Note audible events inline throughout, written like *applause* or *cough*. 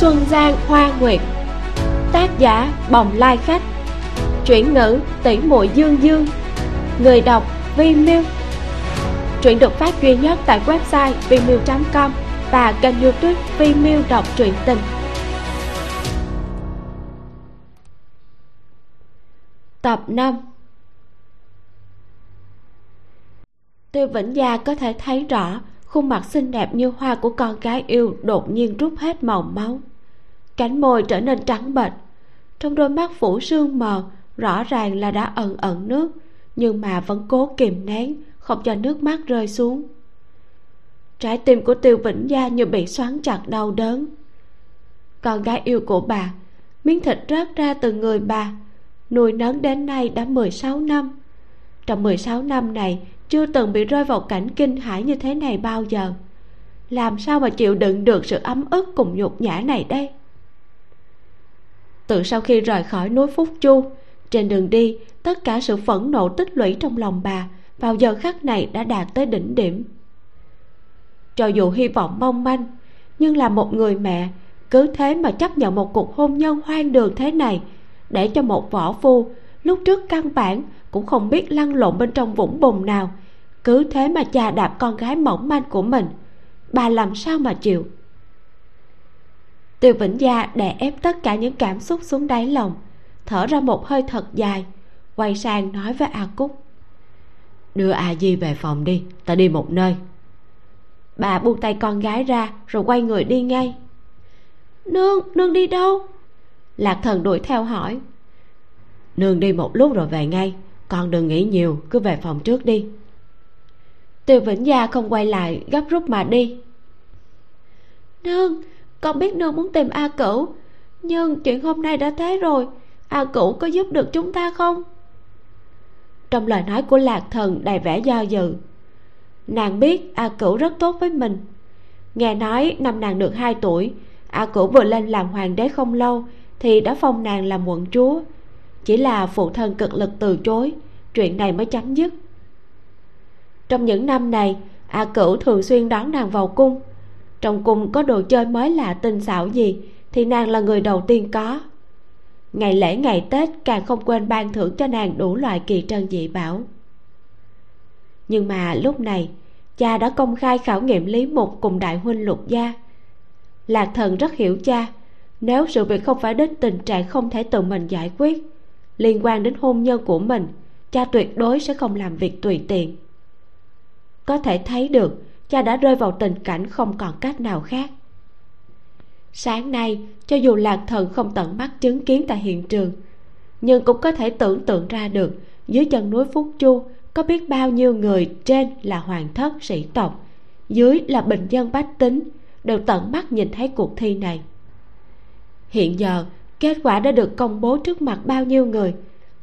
Xuân Giang Hoa Nguyệt. Tác giả Bồng Lai Khách. Chuyển ngữ tỷ muội Dương Dương. Người đọc Vi Miu Truyện được phát duy nhất tại website vimiu.com và kênh youtube Vi Miu đọc truyện tình. Tập 5 Tiêu Vĩnh Gia có thể thấy rõ khuôn mặt xinh đẹp như hoa của con gái yêu đột nhiên rút hết màu máu. Cánh môi trở nên trắng bệch. Trong đôi mắt phủ sương mờ, rõ ràng là đã ẩn ẩn nước, nhưng mà vẫn cố kìm nén, không cho nước mắt rơi xuống. Trái tim của tiêu vĩnh gia như bị xoắn chặt đau đớn. Con gái yêu của bà, miếng thịt rớt ra từ người bà, nuôi nấng đến nay đã 16 năm. Trong 16 năm này chưa từng bị rơi vào cảnh kinh hãi như thế này bao giờ. Làm sao mà chịu đựng được sự ấm ức cùng nhục nhã này đây? Từ sau khi rời khỏi núi phúc chu, trên đường đi, tất cả sự phẫn nộ tích lũy trong lòng bà vào giờ khắc này đã đạt tới đỉnh điểm. Cho dù hy vọng mong manh, nhưng là một người mẹ, cứ thế mà chấp nhận một cuộc hôn nhân hoang đường thế này, để cho một võ phu lúc trước căn bản cũng không biết lăn lộn bên trong vũng bùn nào. Cứ thế mà chà đạp con gái mỏng manh của mình bà làm sao mà chịu? Tiêu vĩnh gia đè ép tất cả những cảm xúc xuống đáy lòng thở ra một hơi thật dài quay sang nói với a cúc. Đưa a di về phòng đi ta đi một nơi. Bà buông tay con gái ra rồi quay người đi ngay. Nương nương đi đâu? Lạc thần đuổi theo hỏi. Nương đi một lúc rồi về ngay con đừng nghĩ nhiều, cứ về phòng trước đi. Tiêu vĩnh gia không quay lại, gấp rút mà đi. Nương, con biết nương muốn tìm a cửu, nhưng chuyện hôm nay đã thế rồi. A cửu có giúp được chúng ta không? Trong lời nói của lạc thần, đầy vẻ do dự. Nàng biết a cửu rất tốt với mình. Nghe nói năm nàng được hai tuổi, a cửu vừa lên làm hoàng đế không lâu, thì đã phong nàng làm quận chúa chỉ là phụ thân cực lực từ chối, chuyện này mới chấm dứt. Trong những năm này, a cửu thường xuyên đón nàng vào cung. Trong cung có đồ chơi mới lạ tinh xảo gì thì nàng là người đầu tiên có. Ngày lễ ngày tết càng không quên ban thưởng cho nàng đủ loại kỳ trân dị bảo. Nhưng mà lúc này, cha đã công khai khảo nghiệm lý mục cùng đại huynh lục gia. Lạc thần rất hiểu cha, nếu sự việc không phải đến tình trạng không thể tự mình giải quyết liên quan đến hôn nhân của mình, cha tuyệt đối sẽ không làm việc tùy tiện. Có thể thấy được, cha đã rơi vào tình cảnh không còn cách nào khác. Sáng nay, cho dù lạc thần không tận mắt chứng kiến tại hiện trường, nhưng cũng có thể tưởng tượng ra được dưới chân núi phúc chu có biết bao nhiêu người trên là hoàng thất sĩ tộc, dưới là bình dân bách tính, đều tận mắt nhìn thấy cuộc thi này. Hiện giờ kết quả đã được công bố trước mặt bao nhiêu người?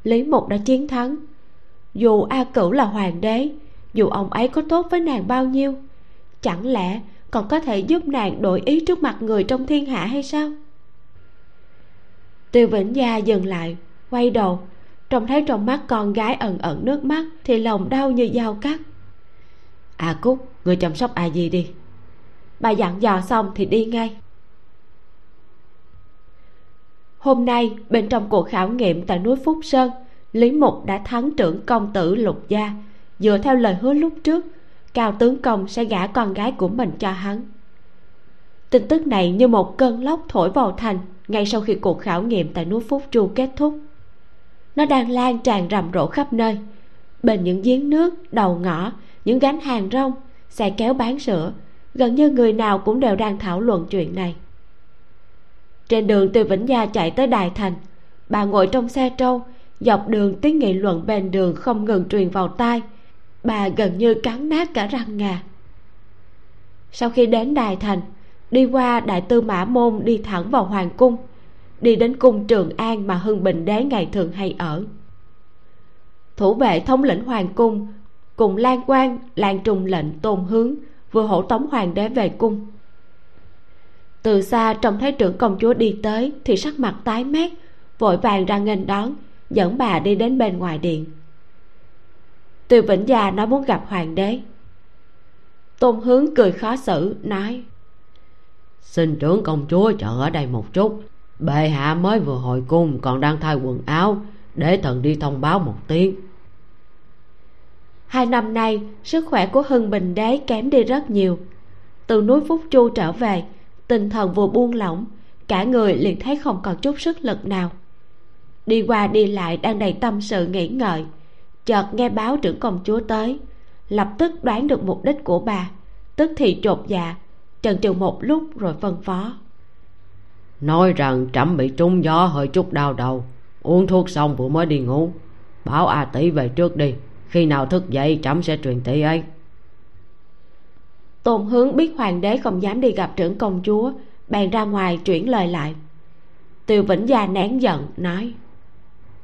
Lý mục đã chiến thắng. Dù a cửu là hoàng đế, dù ông ấy có tốt với nàng bao nhiêu, chẳng lẽ còn có thể giúp nàng đổi ý trước mặt người trong thiên hạ hay sao? Tiêu vĩnh gia dừng lại, quay đầu. Trông thấy trong mắt con gái ẩn ẩn nước mắt thì lòng đau như dao cắt. À cúc, người chăm sóc a di đi. Bà dặn dò xong thì đi ngay hôm nay, bên trong cuộc khảo nghiệm tại núi phúc sơn, lý mục đã thắng trưởng công tử lục gia. Dựa theo lời hứa lúc trước, cao tướng công sẽ gả con gái của mình cho hắn. Tin tức này như một cơn lốc thổi vào thành ngay sau khi cuộc khảo nghiệm tại núi phúc tru kết thúc. Nó đang lan tràn rầm rộ khắp nơi. Bên những giếng nước, đầu ngõ, những gánh hàng rong, xe kéo bán sữa, gần như người nào cũng đều đang thảo luận chuyện này trên đường từ vĩnh gia chạy tới đài thành, bà ngồi trong xe trâu, dọc đường tiếng nghị luận bên đường không ngừng truyền vào tai. Bà gần như cắn nát cả răng ngà. Sau khi đến đài thành, đi qua đại tư mã môn đi thẳng vào hoàng cung, đi đến cung trường an mà hưng bình đế ngày thường hay ở. Thủ vệ thống lĩnh hoàng cung cùng lan quan lan trùng lệnh tôn hướng vừa hộ tống hoàng đế về cung từ xa trông thấy trưởng công chúa đi tới thì sắc mặt tái mét vội vàng ra nghênh đón dẫn bà đi đến bên ngoài điện. Tiêu vĩnh gia nói muốn gặp hoàng đế. Tôn hướng cười khó xử nói xin trưởng công chúa chờ ở đây một chút. Bệ hạ mới vừa hồi cung còn đang thay quần áo để thần đi thông báo một tiếng. Hai năm nay sức khỏe của hưng bình đế kém đi rất nhiều. Từ núi phúc chu trở về tinh thần vừa buông lỏng, cả người liền thấy không còn chút sức lực nào. Đi qua đi lại đang đầy tâm sự nghĩ ngợi, chợt nghe báo trưởng công chúa tới, lập tức đoán được mục đích của bà, tức thì chột dạ trần trừ một lúc rồi phân phó. Nói rằng trẫm bị trúng gió hơi chút đau đầu, uống thuốc xong vừa mới đi ngủ, bảo a tỷ về trước đi, khi nào thức dậy trẫm sẽ truyền tỷ ấy tôn hướng biết hoàng đế không dám đi gặp trưởng công chúa, bèn ra ngoài chuyển lời lại. Tiêu vĩnh gia nén giận, nói,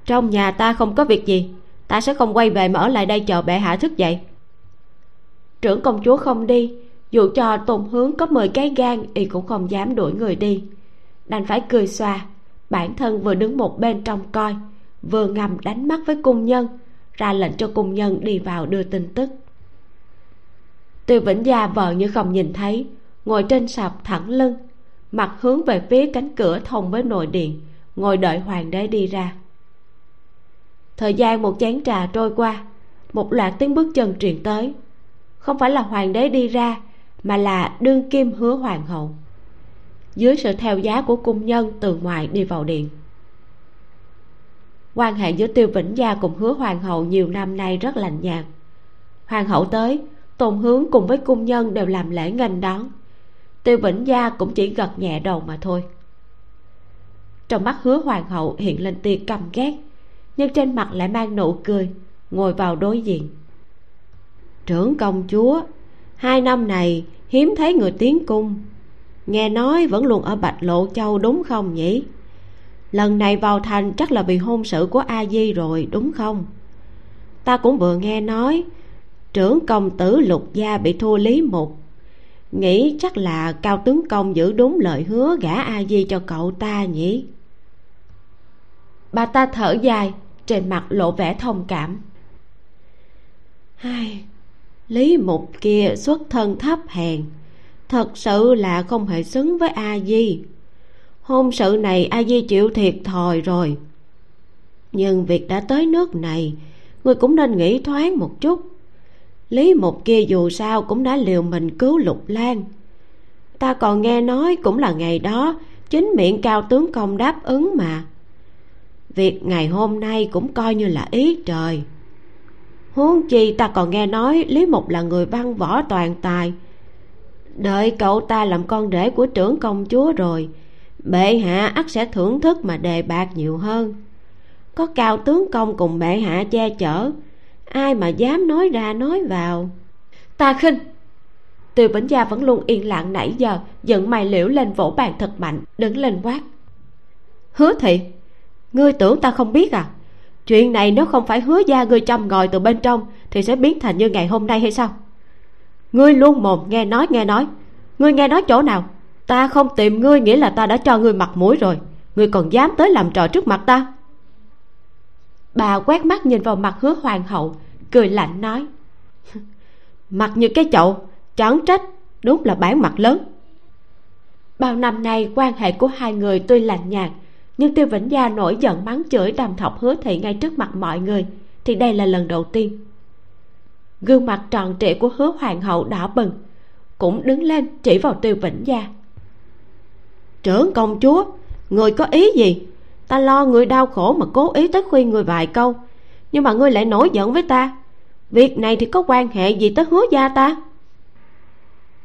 trong nhà ta không có việc gì, ta sẽ không quay về mà ở lại đây chờ bệ hạ thức dậy. Trưởng công chúa không đi, dù cho tôn hướng có mười cái gan y cũng không dám đuổi người đi. Đành phải cười xòa, bản thân vừa đứng một bên trong coi, vừa ngầm đánh mắt với cung nhân, ra lệnh cho cung nhân đi vào đưa tin tức tiêu vĩnh gia vợ như không nhìn thấy, ngồi trên sạp thẳng lưng, mặt hướng về phía cánh cửa thông với nội điện, ngồi đợi hoàng đế đi ra. Thời gian một chén trà trôi qua, một loạt tiếng bước chân truyền tới. Không phải là hoàng đế đi ra, mà là đương kim hứa hoàng hậu. Dưới sự theo giá của cung nhân từ ngoài đi vào điện. Quan hệ giữa tiêu vĩnh gia cùng hứa hoàng hậu nhiều năm nay rất lạnh nhạt. Hoàng hậu tới tôn hướng cùng với cung nhân đều làm lễ nghênh đón. Tiêu vĩnh gia cũng chỉ gật nhẹ đầu mà thôi. Trong mắt hứa hoàng hậu hiện lên tia căm ghét, nhưng trên mặt lại mang nụ cười, ngồi vào đối diện. Trưởng công chúa, hai năm này hiếm thấy người tiến cung. Nghe nói vẫn luôn ở bạch lộ châu đúng không nhỉ? Lần này vào thành chắc là vì hôn sự của a di rồi, đúng không? Ta cũng vừa nghe nói trưởng công tử lục gia bị thua lý mục. Nghĩ chắc là cao tướng công giữ đúng lời hứa gả a di cho cậu ta nhỉ? Bà ta thở dài, trên mặt lộ vẻ thông cảm. Hai lý mục kia xuất thân thấp hèn, thật sự là không hề xứng với a di. Hôn sự này a di chịu thiệt thòi rồi. Nhưng việc đã tới nước này, người cũng nên nghĩ thoáng một chút lý mục kia dù sao cũng đã liều mình cứu lục lan. Ta còn nghe nói cũng là ngày đó, chính miệng cao tướng công đáp ứng mà. Việc ngày hôm nay cũng coi như là ý trời. Huống chi ta còn nghe nói lý mục là người văn võ toàn tài. Đợi cậu ta làm con rể của trưởng công chúa rồi, bệ hạ ắt sẽ thưởng thức mà đề bạc nhiều hơn. Có cao tướng công cùng bệ hạ che chở ai mà dám nói ra nói vào. Ta khinh. Từ vĩnh gia vẫn luôn yên lặng nãy giờ, giận mày liễu lên vỗ bàn thật mạnh, đứng lên quát. Hứa thị, ngươi tưởng ta không biết à? Chuyện này nếu không phải hứa gia ngươi chăm ngòi từ bên trong, thì sẽ biến thành như ngày hôm nay hay sao? Ngươi luôn mồm nghe nói nghe nói. Ngươi nghe nói chỗ nào? Ta không tìm ngươi, nghĩa là ta đã cho ngươi mặt mũi rồi. Ngươi còn dám tới làm trò trước mặt ta? Bà quét mắt nhìn vào mặt hứa hoàng hậu, cười lạnh nói. *laughs* Mặt như cái chậu, chán trách, đúng là bán mặt lớn. Bao năm nay, quan hệ của hai người tuy lạnh nhạt, nhưng tiêu vĩnh gia nổi giận mắng chửi đàm thọc hứa thị ngay trước mặt mọi người, thì đây là lần đầu tiên. Gương mặt tròn trịa của hứa hoàng hậu đỏ bừng, cũng đứng lên chỉ vào tiêu vĩnh gia. Trưởng công chúa, người có ý gì? Ta lo người đau khổ mà cố ý tới khuyên người vài câu. Nhưng mà ngươi lại nổi giận với ta. Việc này thì có quan hệ gì tới hứa gia ta?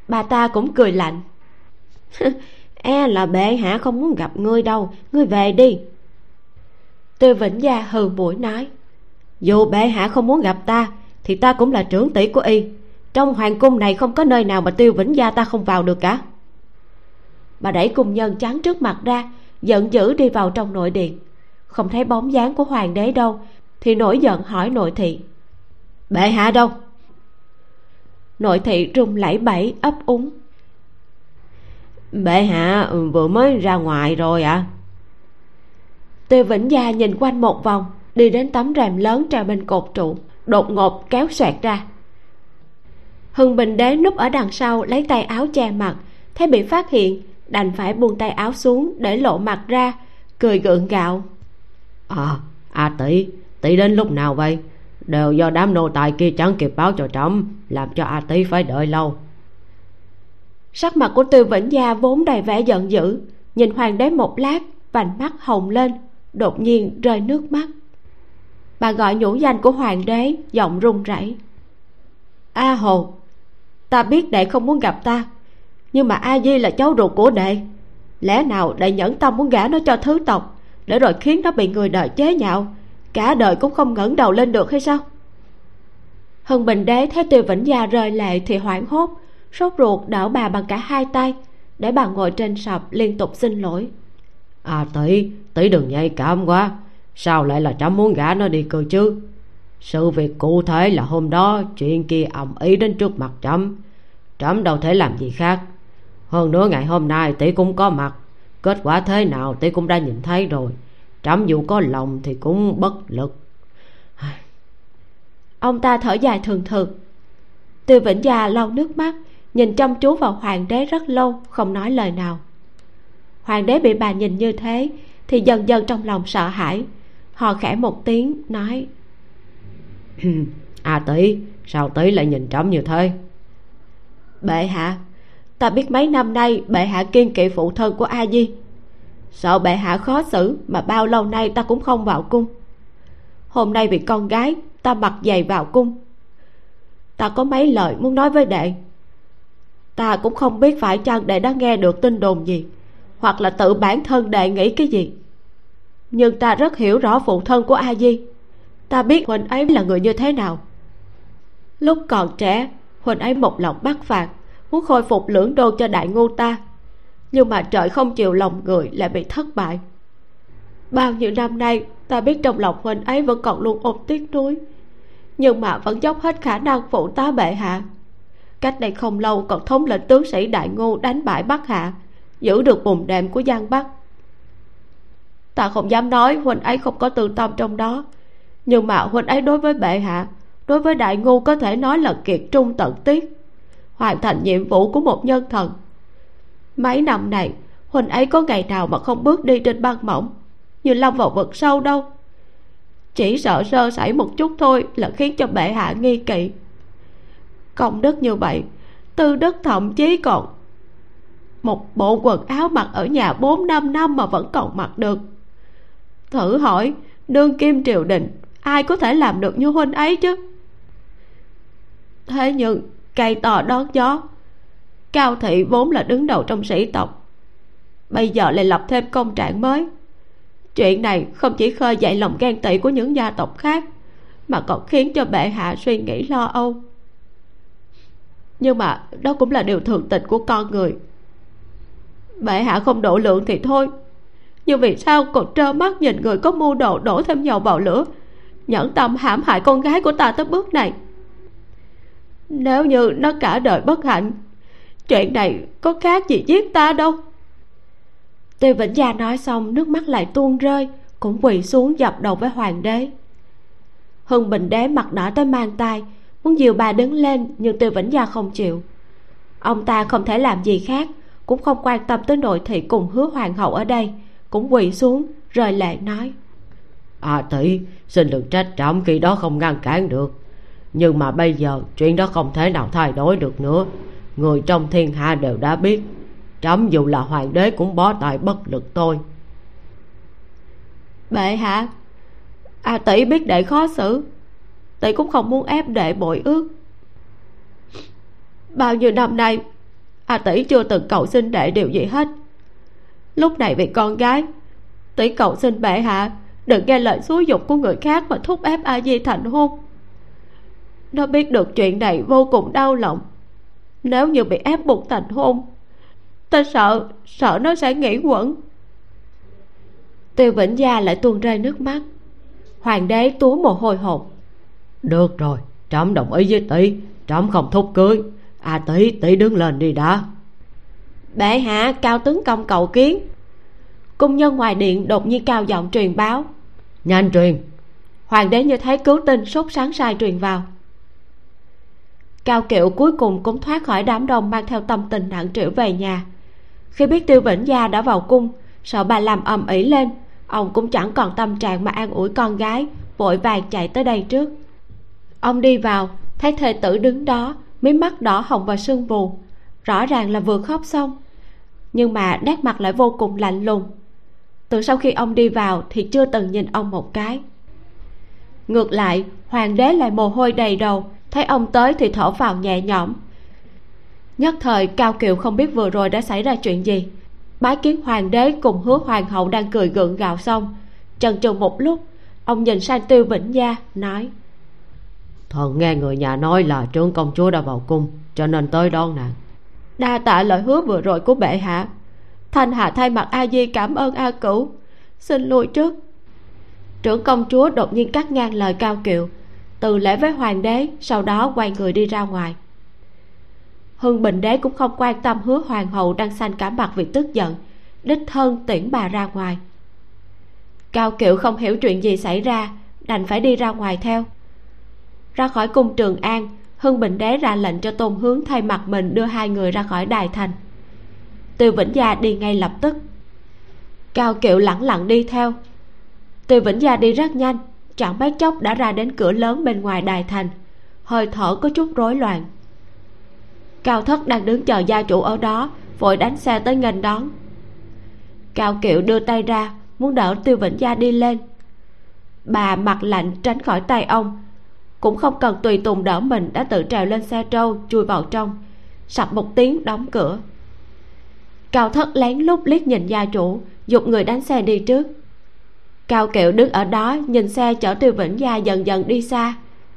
Bà ta cũng cười lạnh. *laughs* E là bệ hạ không muốn gặp ngươi đâu. Ngươi về đi. Tiêu vĩnh gia hừ mũi nói. Dù bệ hạ không muốn gặp ta, thì ta cũng là trưởng tỷ của y. Trong hoàng cung này không có nơi nào mà tiêu vĩnh gia ta không vào được cả. Bà đẩy cung nhân trắng trước mặt ra giận dữ đi vào trong nội điện. Không thấy bóng dáng của hoàng đế đâu thì nổi giận hỏi nội thị. Bệ hạ đâu? Nội thị rung lẩy bẩy ấp úng. Bệ hạ vừa mới ra ngoài rồi ạ. À? tiêu vĩnh gia nhìn quanh một vòng đi đến tấm rèm lớn treo bên cột trụ đột ngột kéo xoẹt ra. Hưng bình đế núp ở đằng sau lấy tay áo che mặt thấy bị phát hiện đành phải buông tay áo xuống để lộ mặt ra cười gượng gạo. À à tỷ tỷ đến lúc nào vậy? Đều do đám nô tài kia chẳng kịp báo cho trẫm làm cho a tỷ phải đợi lâu. Sắc mặt của tiêu vĩnh gia vốn đầy vẻ giận dữ nhìn hoàng đế một lát vành mắt hồng lên đột nhiên rơi nước mắt. Bà gọi nhũ danh của hoàng đế giọng run rẩy. A hồ ta biết đệ không muốn gặp ta nhưng mà a di là cháu ruột của đệ. Lẽ nào đệ nhẫn tâm muốn gả nó cho thứ tộc, để rồi khiến nó bị người đời chế nhạo? Cả đời cũng không ngẩng đầu lên được hay sao? Hân bình đế thấy tiêu vĩnh gia rơi lệ thì hoảng hốt, sốt ruột đỡ bà bằng cả hai tay, để bà ngồi trên sập liên tục xin lỗi. À tỷ tỷ đừng nhạy cảm quá. Sao lại là trẫm muốn gả nó đi cơ chứ? Sự việc cụ thể là hôm đó chuyện kia ầm ý đến trước mặt trẫm. Trẫm đâu thể làm gì khác hơn nữa ngày hôm nay tỷ cũng có mặt. Kết quả thế nào tỷ cũng đã nhìn thấy rồi. Trẫm dù có lòng thì cũng bất lực. Ông ta thở dài thường thường. Tiêu vĩnh gia lau nước mắt nhìn chăm chú vào hoàng đế rất lâu không nói lời nào. Hoàng đế bị bà nhìn như thế thì dần dần trong lòng sợ hãi. Họ khẽ một tiếng nói *clears throat* à tỷ sao tỷ lại nhìn trẫm như thế? Bệ hạ ta biết mấy năm nay bệ hạ kiên kỵ phụ thân của a di. Sợ bệ hạ khó xử mà bao lâu nay ta cũng không vào cung. Hôm nay vì con gái, ta mặc giày vào cung. Ta có mấy lời muốn nói với đệ. Ta cũng không biết phải chăng đệ đã nghe được tin đồn gì, hoặc là tự bản thân đệ nghĩ cái gì. Nhưng ta rất hiểu rõ phụ thân của a di. Ta biết huynh ấy là người như thế nào. Lúc còn trẻ huynh ấy một lòng bắt phạt muốn khôi phục lưỡng đô cho đại ngu ta. Nhưng mà trời không chịu lòng người lại bị thất bại. Bao nhiêu năm nay, ta biết trong lòng huynh ấy vẫn còn luôn ôm tiếc nuối. Nhưng mà vẫn dốc hết khả năng phụ tá bệ hạ. Cách đây không lâu còn thống lĩnh tướng sĩ đại ngô đánh bại bắc hạ, giữ được bùn đệm của giang bắc. Ta không dám nói huynh ấy không có tư tâm trong đó. Nhưng mà huynh ấy đối với bệ hạ, đối với đại ngu có thể nói là kiệt trung tận tiết hoàn thành nhiệm vụ của một nhân thần. Mấy năm này huynh ấy có ngày nào mà không bước đi trên băng mỏng, như lâm vào vực sâu đâu. Chỉ sợ sơ sẩy một chút thôi là khiến cho bệ hạ nghi kỵ. Công đức như vậy, tư đức thậm chí còn. Một bộ quần áo mặc ở nhà bốn năm năm mà vẫn còn mặc được. Thử hỏi, đương kim triều đình, ai có thể làm được như huynh ấy chứ? Thế nhưng cây to đón gió. Cao thị vốn là đứng đầu trong sĩ tộc. Bây giờ lại lập thêm công trạng mới. Chuyện này không chỉ khơi dậy lòng ghen tị của những gia tộc khác, mà còn khiến cho bệ hạ suy nghĩ lo âu. Nhưng mà đó cũng là điều thường tình của con người. Bệ hạ không độ lượng thì thôi. Nhưng vì sao còn trơ mắt nhìn người có mưu đồ đổ thêm dầu vào lửa, nhẫn tâm hãm hại con gái của ta tới bước này? Nếu như nó cả đời bất hạnh, chuyện này có khác gì giết ta đâu. Tiêu vĩnh gia nói xong, nước mắt lại tuôn rơi, cũng quỳ xuống dập đầu với hoàng đế. Hưng bình đế mặt đỏ tới mang tay muốn dìu bà đứng lên, nhưng tiêu vĩnh gia không chịu. Ông ta không thể làm gì khác, cũng không quan tâm tới nội thị cùng hứa hoàng hậu ở đây, cũng quỳ xuống, rời lệ nói. À tỷ, xin đừng trách trẫm khi đó không ngăn cản được nhưng mà bây giờ, chuyện đó không thể nào thay đổi được nữa. Người trong thiên hạ đều đã biết, trẫm dù là hoàng đế cũng bó tay bất lực tôi bệ hạ à tỷ biết đệ khó xử, tỷ cũng không muốn ép đệ bội ước. Bao nhiêu năm nay, a tỷ chưa từng cầu xin đệ điều gì hết. Lúc này vì con gái, tỷ cầu xin bệ hạ đừng nghe lời xúi dục của người khác mà thúc ép a di thành hôn nó biết được chuyện này vô cùng đau lòng. Nếu như bị ép buộc thành hôn ta sợ sợ nó sẽ nghĩ quẩn. Tiêu vĩnh gia lại tuôn rơi nước mắt. Hoàng đế túa mồ hôi hột. Được rồi trẫm đồng ý với tỷ trẫm không thúc cưới. À tỷ tỷ đứng lên đi đã. Bệ hạ cao tướng công cầu kiến. Cung nhân ngoài điện đột nhiên cao giọng truyền báo. Nhanh truyền. Hoàng đế như thấy cứu tinh sốt sáng sai truyền vào cao kiệu cuối cùng cũng thoát khỏi đám đông mang theo tâm tình nặng trĩu về nhà. Khi biết tiêu vĩnh gia đã vào cung, sợ bà làm ầm ĩ lên, ông cũng chẳng còn tâm trạng mà an ủi con gái, vội vàng chạy tới đây trước. Ông đi vào, thấy thê tử đứng đó, mí mắt đỏ hồng và sưng vù, rõ ràng là vừa khóc xong, nhưng mà nét mặt lại vô cùng lạnh lùng. Từ sau khi ông đi vào thì chưa từng nhìn ông một cái. Ngược lại, hoàng đế lại mồ hôi đầy đầu thấy ông tới thì thở vào nhẹ nhõm. Nhất thời cao kiều không biết vừa rồi đã xảy ra chuyện gì. Bái kiến hoàng đế cùng hứa hoàng hậu đang cười gượng gạo xong. Chần chừ một lúc ông nhìn sang tiêu vĩnh gia nói thần nghe người nhà nói là trương công chúa đã vào cung cho nên tới đón nàng. Đa tạ lời hứa vừa rồi của bệ hạ. Thanh hạ thay mặt a di cảm ơn a cửu. Xin lui trước. Trưởng công chúa đột nhiên cắt ngang lời cao kiệu từ lễ với hoàng đế, sau đó quay người đi ra ngoài. Hưng bình đế cũng không quan tâm hứa hoàng hậu đang xanh cả mặt vì tức giận, đích thân tiễn bà ra ngoài. Cao kiệu không hiểu chuyện gì xảy ra, đành phải đi ra ngoài theo. Ra khỏi cung trường an, hưng bình đế ra lệnh cho tôn hướng thay mặt mình đưa hai người ra khỏi đài thành. Tiêu vĩnh gia đi ngay lập tức. Cao kiệu lẳng lặng đi theo. Tiêu vĩnh gia đi rất nhanh chẳng mấy chốc đã ra đến cửa lớn bên ngoài đài thành. Hơi thở có chút rối loạn. Cao thất đang đứng chờ gia chủ ở đó, vội đánh xe tới nghênh đón. Cao kiệu đưa tay ra, muốn đỡ tiêu vĩnh gia đi lên. Bà mặt lạnh tránh khỏi tay ông. Cũng không cần tùy tùng đỡ mình đã tự trèo lên xe trâu, chui vào trong. Sập một tiếng đóng cửa. Cao thất lén lút liếc nhìn gia chủ, dục người đánh xe đi trước cao kiệu đứng ở đó, nhìn xe chở tiêu vĩnh gia dần dần đi xa.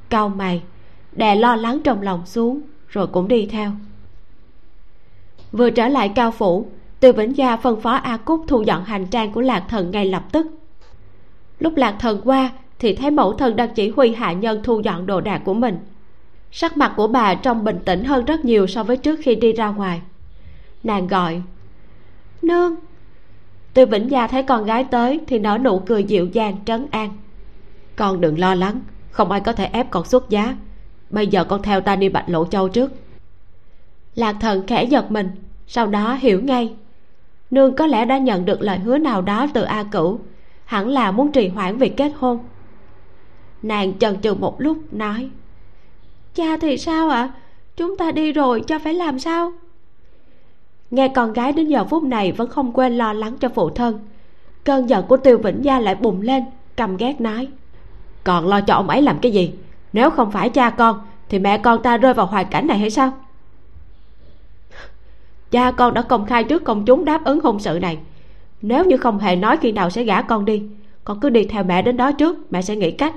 Cao mày, đè lo lắng trong lòng xuống, rồi cũng đi theo. Vừa trở lại cao phủ, tiêu vĩnh gia phân phó a cúc thu dọn hành trang của lạc thần ngay lập tức. Lúc lạc thần qua, thì thấy mẫu thân đang chỉ huy hạ nhân thu dọn đồ đạc của mình. Sắc mặt của bà trông bình tĩnh hơn rất nhiều so với trước khi đi ra ngoài. Nàng gọi, nương tiêu vĩnh gia thấy con gái tới thì nở nụ cười dịu dàng, trấn an. Con đừng lo lắng, không ai có thể ép con xuất giá. Bây giờ con theo ta đi bạch lộ châu trước. Lạc thần khẽ giật mình, sau đó hiểu ngay. Nương có lẽ đã nhận được lời hứa nào đó từ a cửu, hẳn là muốn trì hoãn việc kết hôn. Nàng chần chừ một lúc, nói, cha thì sao ạ? À? chúng ta đi rồi cha phải làm sao? Nghe con gái đến giờ phút này vẫn không quên lo lắng cho phụ thân. Cơn giận của tiêu vĩnh gia lại bùng lên cầm ghét nói. Còn lo cho ông ấy làm cái gì? Nếu không phải cha con, thì mẹ con ta rơi vào hoàn cảnh này hay sao? Cha con đã công khai trước công chúng đáp ứng hôn sự này. Nếu như không hề nói khi nào sẽ gả con đi, con cứ đi theo mẹ đến đó trước, mẹ sẽ nghĩ cách.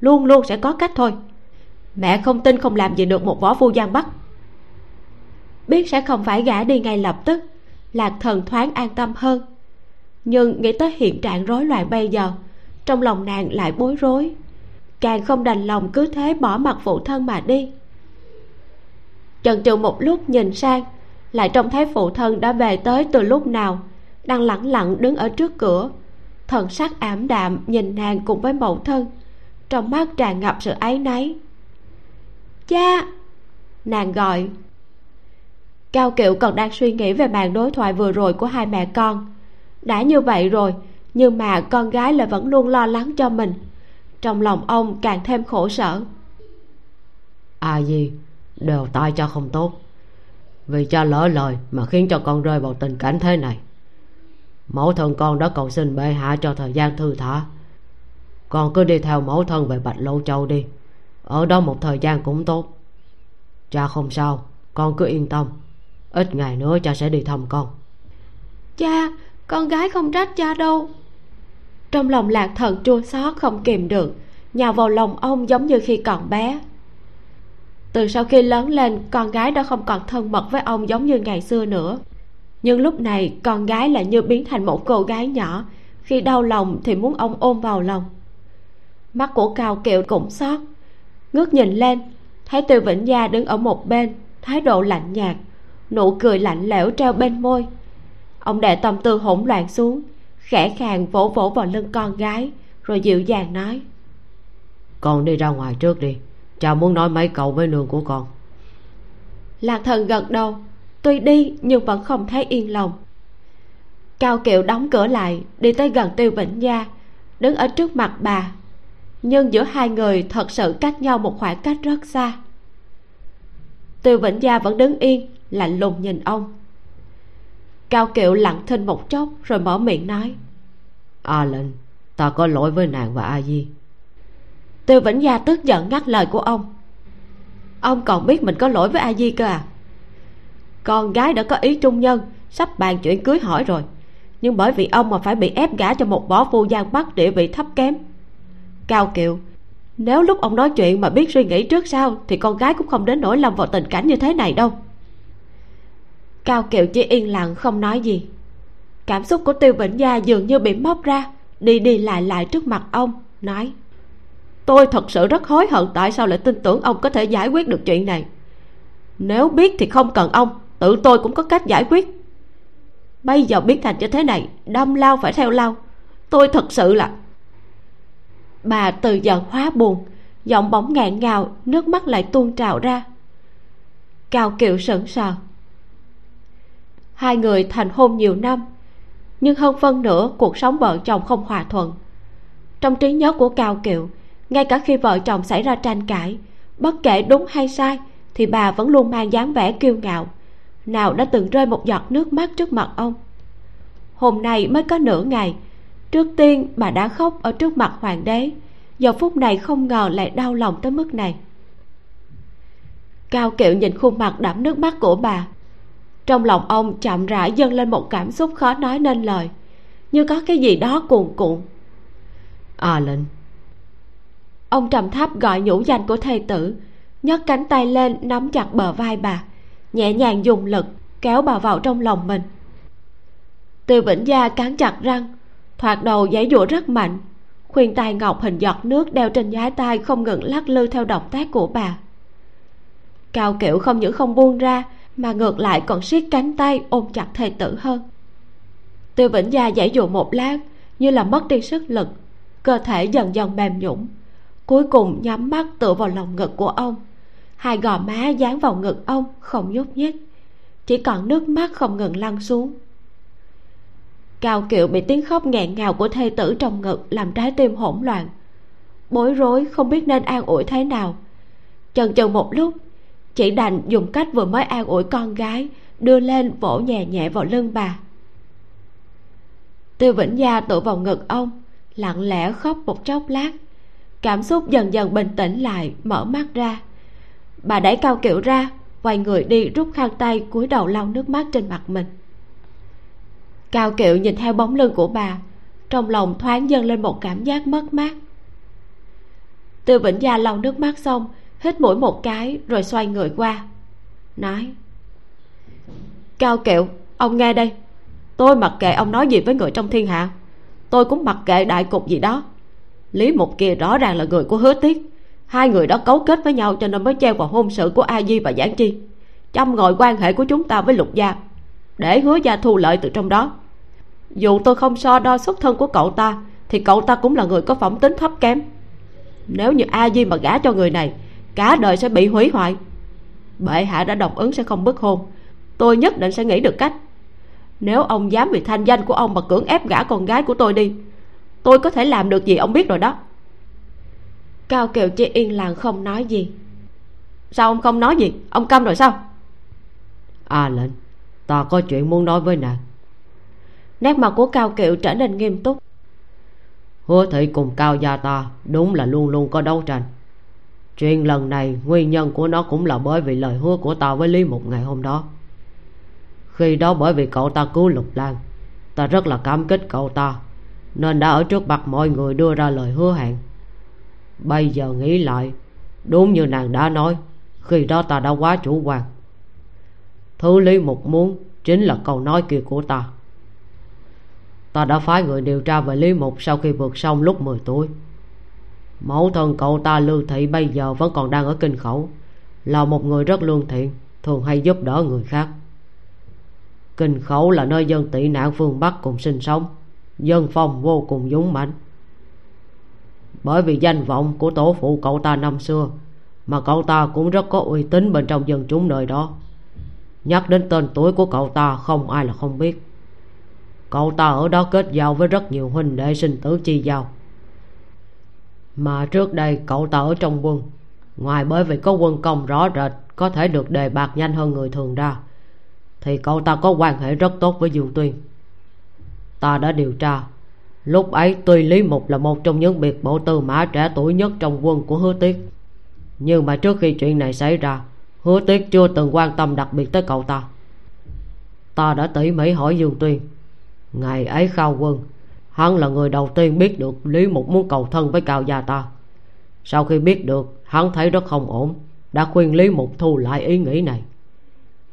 Luôn luôn sẽ có cách thôi. Mẹ không tin không làm gì được một võ phu giang bắc biết sẽ không phải gả đi ngay lập tức lạc thần thoáng an tâm hơn. Nhưng nghĩ tới hiện trạng rối loạn bây giờ, trong lòng nàng lại bối rối. Càng không đành lòng cứ thế bỏ mặt phụ thân mà đi. Chần chừ một lúc nhìn sang, lại trông thấy phụ thân đã về tới từ lúc nào, đang lẳng lặng đứng ở trước cửa. Thần sắc ảm đạm nhìn nàng cùng với mẫu thân, trong mắt tràn ngập sự áy náy. Cha! Nàng gọi cao kiệu còn đang suy nghĩ về màn đối thoại vừa rồi của hai mẹ con. Đã như vậy rồi, nhưng mà con gái lại vẫn luôn lo lắng cho mình. Trong lòng ông càng thêm khổ sở. À gì đều tai cho không tốt. Vì cha lỡ lời mà khiến cho con rơi vào tình cảnh thế này. Mẫu thân con đã cầu xin bệ hạ cho thời gian thư thả. Con cứ đi theo mẫu thân về bạch lâu châu đi. Ở đó một thời gian cũng tốt. Cha không sao, con cứ yên tâm ít ngày nữa cha sẽ đi thăm con. Cha, con gái không trách cha đâu. Trong lòng lạc thần chua xót không kìm được, nhào vào lòng ông giống như khi còn bé. Từ sau khi lớn lên, con gái đã không còn thân mật với ông giống như ngày xưa nữa. Nhưng lúc này, con gái lại như biến thành một cô gái nhỏ. Khi đau lòng thì muốn ông ôm vào lòng. Mắt của cao kiệu cũng xót. Ngước nhìn lên, thấy tiêu vĩnh gia đứng ở một bên, thái độ lạnh nhạt nụ cười lạnh lẽo treo bên môi. Ông để tâm tư hỗn loạn xuống khẽ khàng vỗ vỗ vào lưng con gái rồi dịu dàng nói. Con đi ra ngoài trước đi cha muốn nói mấy câu với nương của con. Lạc thần gật đầu tuy đi nhưng vẫn không thấy yên lòng. Cao kiệu đóng cửa lại đi tới gần tiêu vĩnh gia đứng ở trước mặt bà. Nhưng giữa hai người thật sự cách nhau một khoảng cách rất xa. Tiêu vĩnh gia vẫn đứng yên lạnh lùng nhìn ông. Cao kiệu lặng thinh một chốc, rồi mở miệng nói a lệnh ta có lỗi với nàng và a di. Tiêu vĩnh gia tức giận ngắt lời của ông ông còn biết mình có lỗi với a di cơ à? Con gái đã có ý trung nhân, sắp bàn chuyện cưới hỏi rồi, nhưng bởi vì ông mà phải bị ép gả cho một võ phu giang bắc địa vị thấp kém. Cao kiệu, nếu lúc ông nói chuyện mà biết suy nghĩ trước sau, thì con gái cũng không đến nỗi lâm vào tình cảnh như thế này đâu cao kiệu chỉ yên lặng không nói gì. Cảm xúc của tiêu vĩnh gia dường như bị móc ra, đi đi lại lại trước mặt ông, nói, tôi thật sự rất hối hận tại sao lại tin tưởng ông có thể giải quyết được chuyện này. Nếu biết thì không cần ông, tự tôi cũng có cách giải quyết. Bây giờ biến thành như thế này, đâm lao phải theo lao. Tôi thật sự là bà từ giận hóa buồn, giọng bỗng ngạn ngào, nước mắt lại tuôn trào ra. Cao kiệu sững sờ hai người thành hôn nhiều năm, nhưng hơn phân nửa cuộc sống vợ chồng không hòa thuận. Trong trí nhớ của cao kiệu ngay cả khi vợ chồng xảy ra tranh cãi, bất kể đúng hay sai, thì bà vẫn luôn mang dáng vẻ kiêu ngạo, nào đã từng rơi một giọt nước mắt trước mặt ông. Hôm nay mới có nửa ngày, trước tiên bà đã khóc ở trước mặt hoàng đế, giờ phút này không ngờ lại đau lòng tới mức này. Cao kiệu nhìn khuôn mặt đẫm nước mắt của bà trong lòng ông chậm rãi dâng lên một cảm xúc khó nói nên lời. Như có cái gì đó cuồn cuộn. À lệnh ông trầm thấp gọi nhũ danh của thầy tử, nhấc cánh tay lên nắm chặt bờ vai bà, nhẹ nhàng dùng lực kéo bà vào trong lòng mình. Tiêu vĩnh gia cắn chặt răng, thoạt đầu giãy giụa rất mạnh, khuyên tai ngọc hình giọt nước đeo trên nhái tai không ngừng lắc lư theo động tác của bà. Cao kiểu không những không buông ra mà ngược lại còn siết cánh tay ôm chặt thầy tử hơn. Tiêu vĩnh gia giãy dụ một lát, như là mất đi sức lực, cơ thể dần dần mềm nhũng cuối cùng nhắm mắt tựa vào lòng ngực của ông. Hai gò má dán vào ngực ông không nhúc nhích, chỉ còn nước mắt không ngừng lăn xuống. Cao kiệu bị tiếng khóc nghẹn ngào của thê tử trong ngực làm trái tim hỗn loạn. Bối rối không biết nên an ủi thế nào. Chần chừ một lúc chỉ đành dùng cách vừa mới an ủi con gái, đưa lên vỗ nhẹ nhẹ vào lưng bà. Tiêu vĩnh gia tựa vào ngực ông, lặng lẽ khóc một chốc lát. Cảm xúc dần dần bình tĩnh lại, mở mắt ra. Bà đẩy cao kiệu ra, quay người đi rút khăn tay cúi đầu lau nước mắt trên mặt mình. Cao kiệu nhìn theo bóng lưng của bà, trong lòng thoáng dâng lên một cảm giác mất mát. Tiêu vĩnh gia lau nước mắt xong hít mũi một cái rồi xoay người qua. Nói, cao kiệu, ông nghe đây. Tôi mặc kệ ông nói gì với người trong thiên hạ. Tôi cũng mặc kệ đại cục gì đó. Lý mục kia rõ ràng là người của hứa tiết. Hai người đó cấu kết với nhau cho nên mới treo vào hôn sự của a di và giảng chi, chăm ngồi quan hệ của chúng ta với lục gia, để hứa gia thu lợi từ trong đó. Dù tôi không so đo xuất thân của cậu ta, thì cậu ta cũng là người có phẩm tính thấp kém. Nếu như a di mà gả cho người này cả đời sẽ bị hủy hoại. Bệ hạ đã đồng ứng sẽ không bức hôn. Tôi nhất định sẽ nghĩ được cách. Nếu ông dám vì thanh danh của ông mà cưỡng ép gả con gái của tôi đi tôi có thể làm được gì ông biết rồi đó. Cao kiều chỉ yên lặng không nói gì. Sao ông không nói gì? Ông câm rồi sao? À lệnh ta có chuyện muốn nói với nàng. Nét mặt của cao kiệu trở nên nghiêm túc. Hứa thị cùng cao gia ta đúng là luôn luôn có đấu tranh chuyện lần này, nguyên nhân của nó cũng là bởi vì lời hứa của ta với lý một ngày hôm đó. Khi đó bởi vì cậu ta cứu lục lan, ta rất là cảm kích cậu ta, nên đã ở trước mặt mọi người đưa ra lời hứa hẹn. Bây giờ nghĩ lại, đúng như nàng đã nói, khi đó ta đã quá chủ quan. Thứ lý mục muốn chính là câu nói kia của ta. Ta đã phái người điều tra về lý mục sau khi vượt sông lúc 10 tuổi mẫu thân cậu ta lưu thị bây giờ vẫn còn đang ở kinh khẩu, là một người rất lương thiện, thường hay giúp đỡ người khác. Kinh khẩu là nơi dân tị nạn phương bắc cùng sinh sống, dân phong vô cùng dũng mãnh. Bởi vì danh vọng của tổ phụ cậu ta năm xưa, mà cậu ta cũng rất có uy tín bên trong dân chúng nơi đó. Nhắc đến tên tuổi của cậu ta, không ai là không biết. Cậu ta ở đó kết giao với rất nhiều huynh đệ sinh tử chi giao mà trước đây cậu ta ở trong quân. Ngoài bởi vì có quân công rõ rệt, có thể được đề bạt nhanh hơn người thường ra, thì cậu ta có quan hệ rất tốt với dương tuyên. Ta đã điều tra, lúc ấy tuy lý mục là một trong những biệt bộ tư mã trẻ tuổi nhất trong quân của hứa tiết. Nhưng mà trước khi chuyện này xảy ra, hứa tiết chưa từng quan tâm đặc biệt tới cậu ta. Ta đã tỉ mỉ hỏi dương tuyên, ngày ấy khao quân hắn là người đầu tiên biết được lý mục muốn cầu thân với cao gia ta. Sau khi biết được, hắn thấy rất không ổn, đã khuyên lý mục thu lại ý nghĩ này.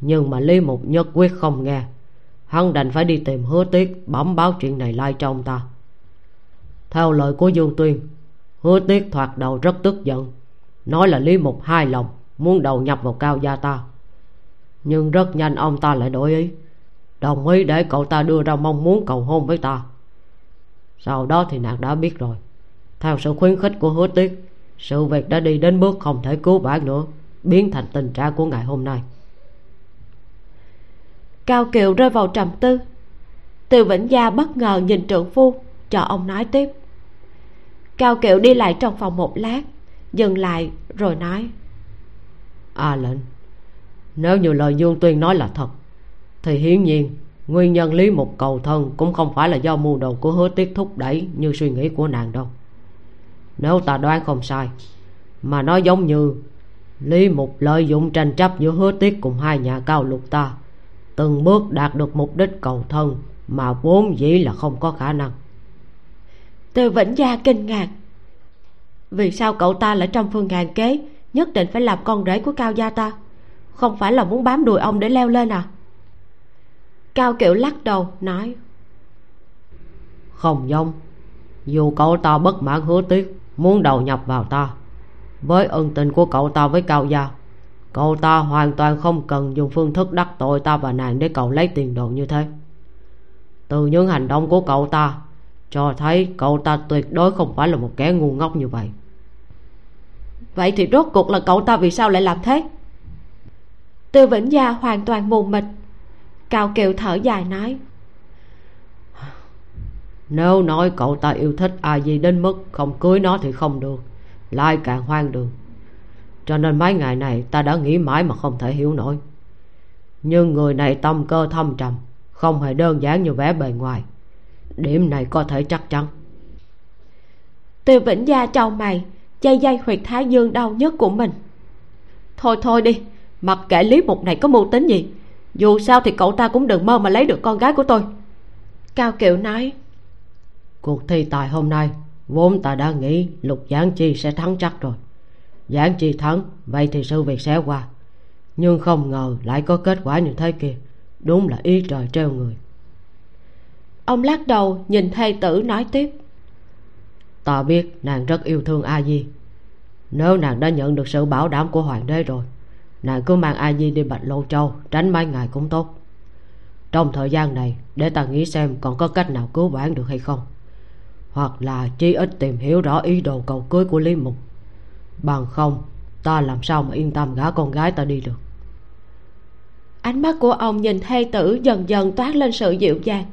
Nhưng mà lý mục nhất quyết không nghe. Hắn đành phải đi tìm hứa tiết bẩm báo chuyện này lại cho ông ta. Theo lời của dương tuyên, hứa tiết thoạt đầu rất tức giận. Nói là lý mục hai lòng, muốn đầu nhập vào cao gia ta. Nhưng rất nhanh ông ta lại đổi ý. Đồng ý để cậu ta đưa ra mong muốn cầu hôn với ta sau đó thì nàng đã biết rồi. Theo sự khuyến khích của hứa tiết sự việc đã đi đến bước không thể cứu vãn nữa biến thành tình trạng của ngày hôm nay. Cao kiều rơi vào trầm tư. Từ vĩnh gia bất ngờ nhìn trượng phu cho ông nói tiếp. Cao kiều đi lại trong phòng một lát dừng lại rồi nói. A à lệnh nếu như lời dương tuyên nói là thật thì hiển nhiên nguyên nhân lý mục cầu thân cũng không phải là do mưu đồ của hứa tiết thúc đẩy như suy nghĩ của nàng đâu. Nếu ta đoán không sai, mà nó giống như lý mục lợi dụng tranh chấp giữa hứa tiết cùng hai nhà cao lục ta, từng bước đạt được mục đích cầu thân mà vốn dĩ là không có khả năng. Từ vĩnh gia kinh ngạc. Vì sao cậu ta lại trong phương ngàn kế, nhất định phải làm con rể của cao gia ta? Không phải là muốn bám đùi ông để leo lên à? Cao kiểu lắc đầu nói. Không giống. Dù cậu ta bất mãn hứa tiếc muốn đầu nhập vào ta. Với ân tình của cậu ta với cao gia cậu ta hoàn toàn không cần dùng phương thức đắc tội ta và nàng để cậu lấy tiền đồ như thế. Từ những hành động của cậu ta cho thấy cậu ta tuyệt đối không phải là một kẻ ngu ngốc như vậy. Vậy thì rốt cuộc là cậu ta vì sao lại làm thế? Tư vĩnh gia hoàn toàn mù mịt cao kiều thở dài nói nếu nói cậu ta yêu thích ai gì đến mức không cưới nó thì không được lại càng hoang đường. Cho nên mấy ngày này ta đã nghĩ mãi mà không thể hiểu nổi. Nhưng người này tâm cơ thâm trầm không hề đơn giản như vẻ bề ngoài. Điểm này có thể chắc chắn. Tiêu vĩnh gia trao mày dây dây huyệt thái dương đau nhất của mình. Thôi thôi đi mặc kệ lý mục này có mưu tính gì dù sao thì cậu ta cũng đừng mơ mà lấy được con gái của tôi. Cao kiệu nói cuộc thi tài hôm nay vốn ta đã nghĩ lục giảng chi sẽ thắng chắc rồi. Giảng chi thắng vậy thì sự việc sẽ qua. Nhưng không ngờ lại có kết quả như thế kia. Đúng là ý trời treo người. Ông lắc đầu nhìn thầy tử nói tiếp. Ta biết nàng rất yêu thương a di. Nếu nàng đã nhận được sự bảo đảm của hoàng đế rồi nàng cứ mang a di đi bạch lô châu tránh mấy ngày cũng tốt. Trong thời gian này để ta nghĩ xem còn có cách nào cứu vãn được hay không. Hoặc là chí ít tìm hiểu rõ ý đồ cầu cưới của lý mục. Bằng không ta làm sao mà yên tâm gả con gái ta đi được. Ánh mắt của ông nhìn thê tử dần dần toát lên sự dịu dàng.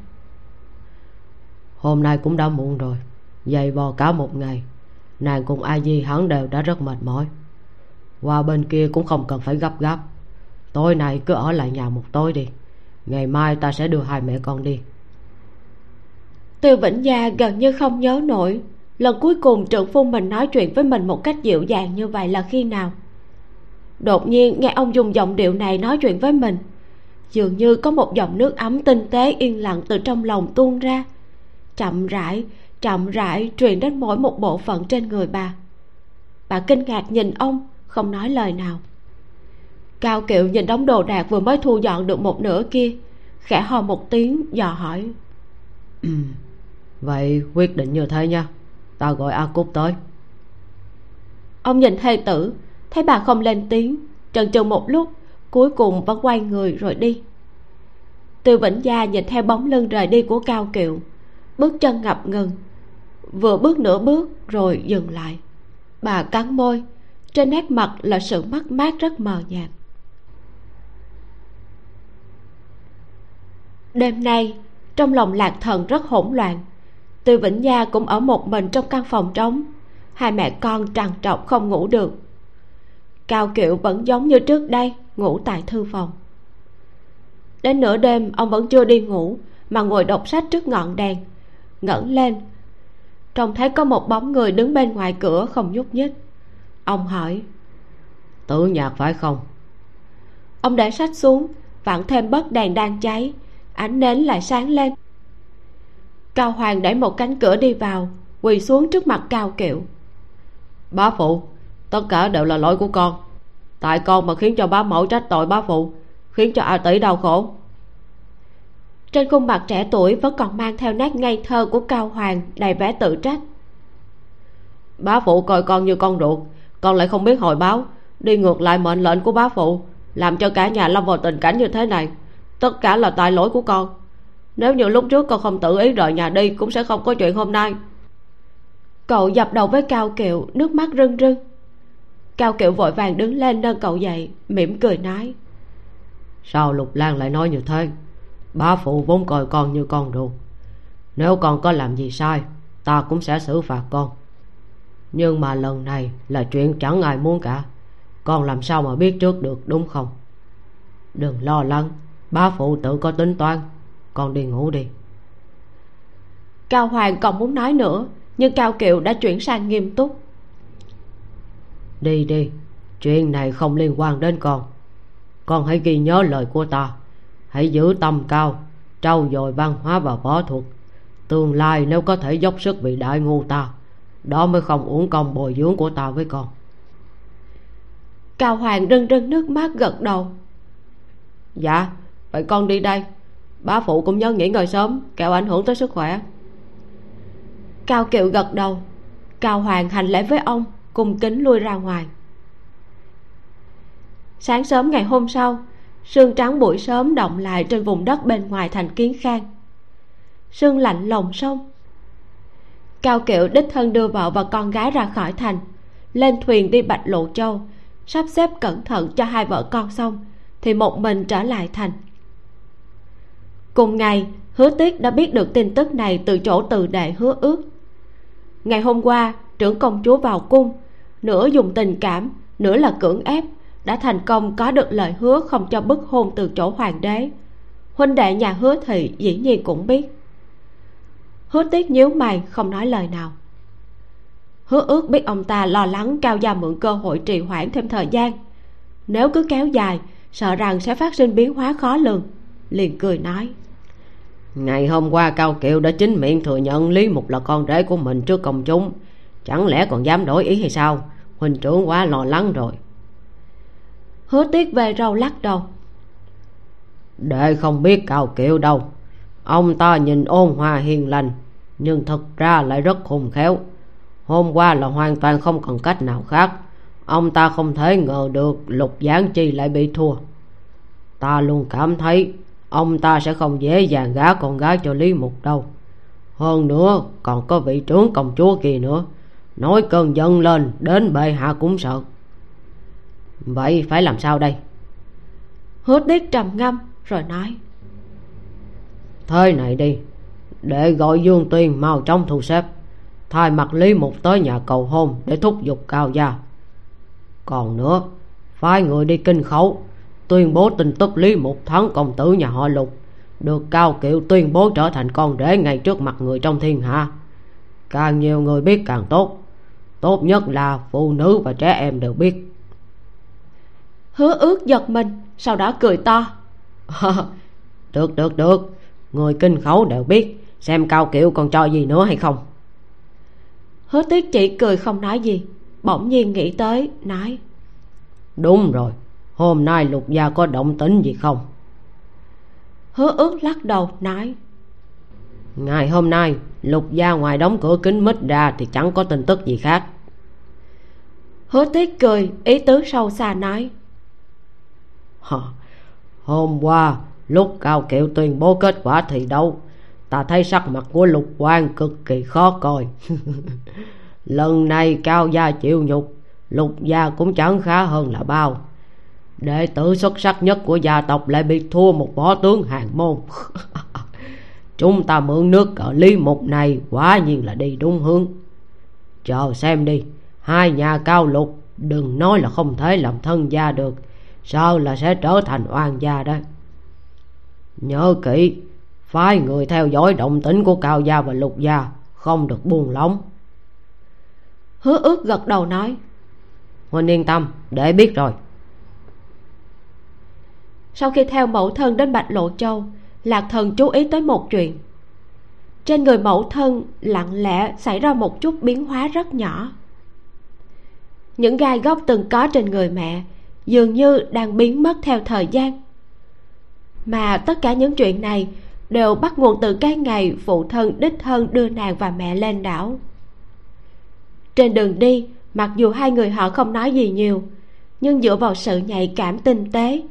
Hôm nay cũng đã muộn rồi dày vò cả một ngày. Nàng cùng a di hẳn đều đã rất mệt mỏi qua bên kia cũng không cần phải gấp gáp. Tối nay cứ ở lại nhà một tối đi. Ngày mai ta sẽ đưa hai mẹ con đi. Tiêu vĩnh gia gần như không nhớ nổi. Lần cuối cùng trưởng phu mình nói chuyện với mình một cách dịu dàng như vậy là khi nào? Đột nhiên nghe ông dùng giọng điệu này nói chuyện với mình. Dường như có một dòng nước ấm tinh tế yên lặng từ trong lòng tuôn ra. Chậm rãi chậm rãi truyền đến mỗi một bộ phận trên người bà. Bà kinh ngạc nhìn ông không nói lời nào. Cao kiệu nhìn đống đồ đạc vừa mới thu dọn được một nửa kia khẽ hò một tiếng dò hỏi. Ừ, vậy quyết định như thế nha ta gọi a cúc tới. Ông nhìn thê tử thấy bà không lên tiếng trần trừ một lúc cuối cùng vẫn quay người rồi đi. Từ vĩnh gia nhìn theo bóng lưng rời đi của cao kiệu bước chân ngập ngừng vừa bước nửa bước rồi dừng lại. Bà cắn môi trên nét mặt là sự mất mát rất mờ nhạt. Đêm nay, trong lòng lạc thần rất hỗn loạn. Từ vĩnh gia cũng ở một mình trong căn phòng trống. Hai mẹ con trằn trọc không ngủ được. Cao kiệu vẫn giống như trước đây, ngủ tại thư phòng. Đến nửa đêm, ông vẫn chưa đi ngủ, mà ngồi đọc sách trước ngọn đèn. Ngẩng lên, trông thấy có một bóng người đứng bên ngoài cửa không nhúc nhích ông hỏi. Tử nhạc phải không? Ông để sách xuống, vặn thêm bớt đèn đang cháy, ánh nến lại sáng lên. Cao hoàng đẩy một cánh cửa đi vào, quỳ xuống trước mặt cao kiệu. Bá phụ, tất cả đều là lỗi của con. Tại con mà khiến cho bá mẫu trách tội bá phụ, khiến cho a tỷ đau khổ. Trên khuôn mặt trẻ tuổi vẫn còn mang theo nét ngây thơ của cao hoàng đầy vẻ tự trách. Bá phụ coi con như con ruột con lại không biết hồi báo. Đi ngược lại mệnh lệnh của bá phụ, làm cho cả nhà lâm vào tình cảnh như thế này. Tất cả là tại lỗi của con. Nếu như lúc trước con không tự ý rời nhà đi, cũng sẽ không có chuyện hôm nay. Cậu dập đầu với cao kiệu, nước mắt rưng rưng. Cao kiệu vội vàng đứng lên nâng cậu dậy, mỉm cười nói. Sao lục lan lại nói như thế? Bá phụ vốn coi con như con ruột. Nếu con có làm gì sai, ta cũng sẽ xử phạt con nhưng mà lần này là chuyện chẳng ai muốn cả. Con làm sao mà biết trước được đúng không? Đừng lo lắng bá phụ tự có tính toán. Con đi ngủ đi. Cao hoàng còn muốn nói nữa nhưng cao kiều đã chuyển sang nghiêm túc. Đi đi chuyện này không liên quan đến con. Con hãy ghi nhớ lời của ta. Hãy giữ tâm cao trau dồi văn hóa và võ thuật. Tương lai nếu có thể dốc sức vì đại ngu ta đó mới không uổng công bồi dưỡng của ta với con. Cao hoàng rưng rưng nước mắt gật đầu. Dạ vậy con đi đây. Bá phụ cũng nhớ nghỉ ngơi sớm kẻo ảnh hưởng tới sức khỏe. Cao kiệu gật đầu. Cao hoàng hành lễ với ông cùng kính lui ra ngoài. Sáng sớm ngày hôm sau sương trắng buổi sớm động lại trên vùng đất bên ngoài thành kiến khang. Sương lạnh lồng sông cao kiệu đích thân đưa vợ và con gái ra khỏi thành. Lên thuyền đi bạch lộ châu, sắp xếp cẩn thận cho hai vợ con xong, thì một mình trở lại thành. Cùng ngày, hứa tiết đã biết được tin tức này từ chỗ từ đệ hứa ước. Ngày hôm qua, trưởng công chúa vào cung, nửa dùng tình cảm, nửa là cưỡng ép, đã thành công có được lời hứa không cho bức hôn từ chỗ hoàng đế. Huynh đệ nhà hứa thị dĩ nhiên cũng biết hứa tiết nhíu mày không nói lời nào. Hứa ước biết ông ta lo lắng cao gia mượn cơ hội trì hoãn thêm thời gian. Nếu cứ kéo dài sợ rằng sẽ phát sinh biến hóa khó lường liền cười nói. Ngày hôm qua cao kiều đã chính miệng thừa nhận lý mục là con rể của mình trước công chúng. Chẳng lẽ còn dám đổi ý hay sao? Huynh trưởng quá lo lắng rồi. Hứa tiếc về râu lắc đầu. Đệ không biết cao kiều đâu ông ta nhìn ôn hòa hiền lành, nhưng thật ra lại rất khôn khéo. Hôm qua là hoàn toàn không còn cách nào khác. Ông ta không thể ngờ được lục giáng chi lại bị thua. Ta luôn cảm thấy ông ta sẽ không dễ dàng gả con gái cho lý mục đâu. Hơn nữa, còn có vị trưởng công chúa kia nữa. Nói cơn giận lên, đến bệ hạ cũng sợ. Vậy phải làm sao đây? Hứa tiết trầm ngâm, rồi nói thế này đi. Để gọi dương tuyên mau trong thu xếp. Thay mặt lý mục tới nhà cầu hôn để thúc giục cao gia. Còn nữa phái người đi kinh khấu tuyên bố tin tức lý mục thắng công tử nhà họ lục được cao kiệu tuyên bố trở thành con rể ngay trước mặt người trong thiên hạ. Càng nhiều người biết càng tốt tốt nhất là phụ nữ và trẻ em đều biết. Hứa ước giật mình sau đó cười to. *laughs* Được được được người kinh khấu đều biết xem cao kiệu còn cho gì nữa hay không. Hứa tiết chỉ cười không nói gì bỗng nhiên nghĩ tới nói. Đúng rồi hôm nay lục gia có động tĩnh gì không? Hứa ước lắc đầu nói. Ngày hôm nay lục gia ngoài đóng cửa kính mít ra thì chẳng có tin tức gì khác. Hứa tiết cười ý tứ sâu xa nói. Hôm qua lúc cao kiệu tuyên bố kết quả thì đâu? Ta thấy sắc mặt của lục quan cực kỳ khó coi. *laughs* Lần này cao gia chịu nhục, lục gia cũng chẳng khá hơn là bao. Đệ tử xuất sắc nhất của gia tộc lại bị thua một võ tướng hàng môn. *laughs* Chúng ta mượn nước ở lý mục này, quả nhiên là đi đúng hướng. Chờ xem đi, hai nhà cao lục, đừng nói là không thể làm thân gia được, sao là sẽ trở thành oan gia đấy nhớ kỹ phái người theo dõi động tĩnh của cao gia và lục gia không được buông lỏng. Hứa ước gật đầu nói. Huynh yên tâm để biết rồi. Sau khi theo mẫu thân đến bạch lộ châu lạc thần chú ý tới một chuyện. Trên người mẫu thân lặng lẽ xảy ra một chút biến hóa rất nhỏ. Những gai góc từng có trên người mẹ dường như đang biến mất theo thời gian mà tất cả những chuyện này đều bắt nguồn từ cái ngày phụ thân đích thân đưa nàng và mẹ lên đảo. Trên đường đi, mặc dù hai người họ không nói gì nhiều, nhưng dựa vào sự nhạy cảm tinh tế,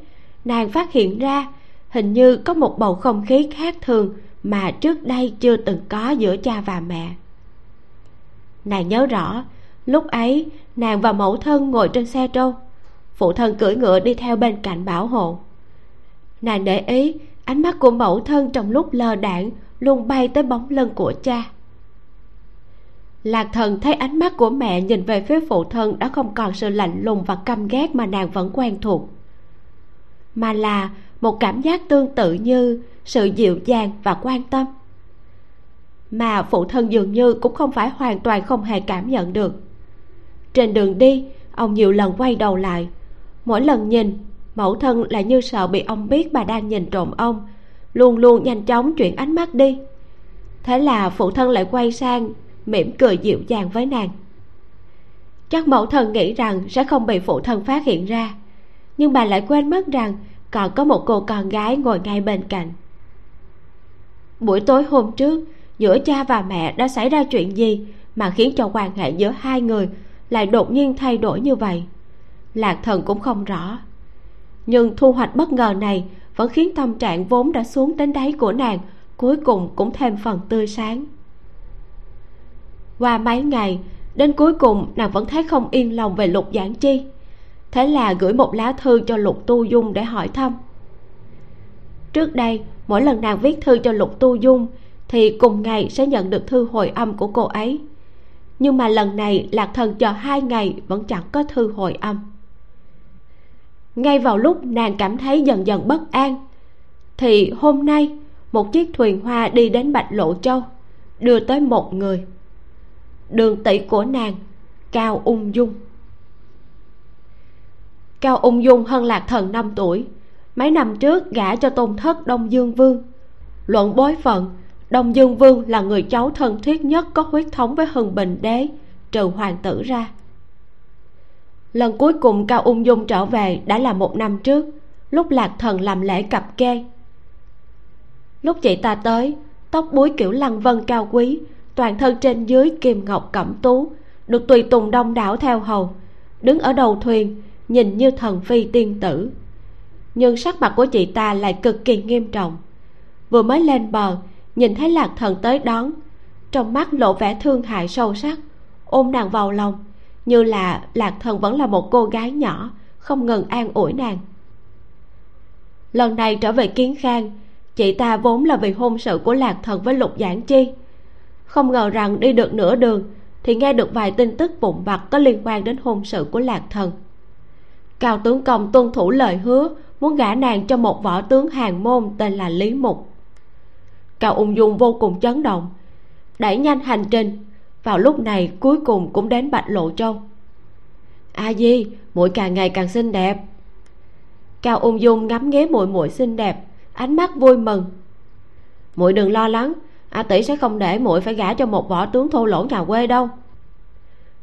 nàng phát hiện ra hình như có một bầu không khí khác thường mà trước đây chưa từng có giữa cha và mẹ. Nàng nhớ rõ, lúc ấy nàng và mẫu thân ngồi trên xe trâu, phụ thân cưỡi ngựa đi theo bên cạnh bảo hộ nàng để ý, ánh mắt của mẫu thân trong lúc lơ đạn luôn bay tới bóng lưng của cha. Lạc thần thấy ánh mắt của mẹ nhìn về phía phụ thân đã không còn sự lạnh lùng và căm ghét mà nàng vẫn quen thuộc. Mà là một cảm giác tương tự như sự dịu dàng và quan tâm. Mà phụ thân dường như cũng không phải hoàn toàn không hề cảm nhận được. Trên đường đi, ông nhiều lần quay đầu lại, mỗi lần nhìn mẫu thân lại như sợ bị ông biết bà đang nhìn trộm ông. Luôn luôn nhanh chóng chuyển ánh mắt đi. Thế là phụ thân lại quay sang, mỉm cười dịu dàng với nàng. Chắc mẫu thân nghĩ rằng sẽ không bị phụ thân phát hiện ra. Nhưng bà lại quên mất rằng còn có một cô con gái ngồi ngay bên cạnh. Buổi tối hôm trước, giữa cha và mẹ đã xảy ra chuyện gì mà khiến cho quan hệ giữa hai người lại đột nhiên thay đổi như vậy? Lạc thần cũng không rõ nhưng thu hoạch bất ngờ này vẫn khiến tâm trạng vốn đã xuống đến đáy của nàng, cuối cùng cũng thêm phần tươi sáng. Qua mấy ngày, đến cuối cùng nàng vẫn thấy không yên lòng về lục giảng chi. Thế là gửi một lá thư cho lục tu dung để hỏi thăm. Trước đây, mỗi lần nàng viết thư cho lục tu dung, thì cùng ngày sẽ nhận được thư hồi âm của cô ấy. Nhưng mà lần này, lạc thần chờ hai ngày vẫn chẳng có thư hồi âm ngay vào lúc nàng cảm thấy dần dần bất an, thì hôm nay một chiếc thuyền hoa đi đến bạch lộ châu, đưa tới một người. Đường tỷ của nàng, cao ung dung. Cao ung dung hơn lạc thần năm tuổi, mấy năm trước gả cho tôn thất đông dương vương. Luận bối phận, đông dương vương là người cháu thân thiết nhất có huyết thống với hưng bình đế, trừ hoàng tử ra lần cuối cùng cao ung dung trở về đã là một năm trước, lúc lạc thần làm lễ cặp kê. Lúc chị ta tới, tóc búi kiểu lăng vân cao quý, toàn thân trên dưới kim ngọc cẩm tú, được tùy tùng đông đảo theo hầu, đứng ở đầu thuyền, nhìn như thần phi tiên tử. Nhưng sắc mặt của chị ta lại cực kỳ nghiêm trọng. Vừa mới lên bờ, nhìn thấy lạc thần tới đón, trong mắt lộ vẻ thương hại sâu sắc, ôm nàng vào lòng như là lạc thần vẫn là một cô gái nhỏ, không ngừng an ủi nàng. Lần này trở về kiến khang, chị ta vốn là vì hôn sự của lạc thần với lục giảng chi. Không ngờ rằng đi được nửa đường thì nghe được vài tin tức vụn vặt có liên quan đến hôn sự của lạc thần. Cao tướng công tuân thủ lời hứa, muốn gả nàng cho một võ tướng hàng môn tên là lý mục. Cao ung dung vô cùng chấn động, đẩy nhanh hành trình vào lúc này cuối cùng cũng đến bạch lộ châu. A di muội càng ngày càng xinh đẹp. Cao ung dung ngắm nghế muội muội xinh đẹp, ánh mắt vui mừng. Muội đừng lo lắng, a tỷ sẽ không để muội phải gả cho một võ tướng thô lỗ nhà quê đâu.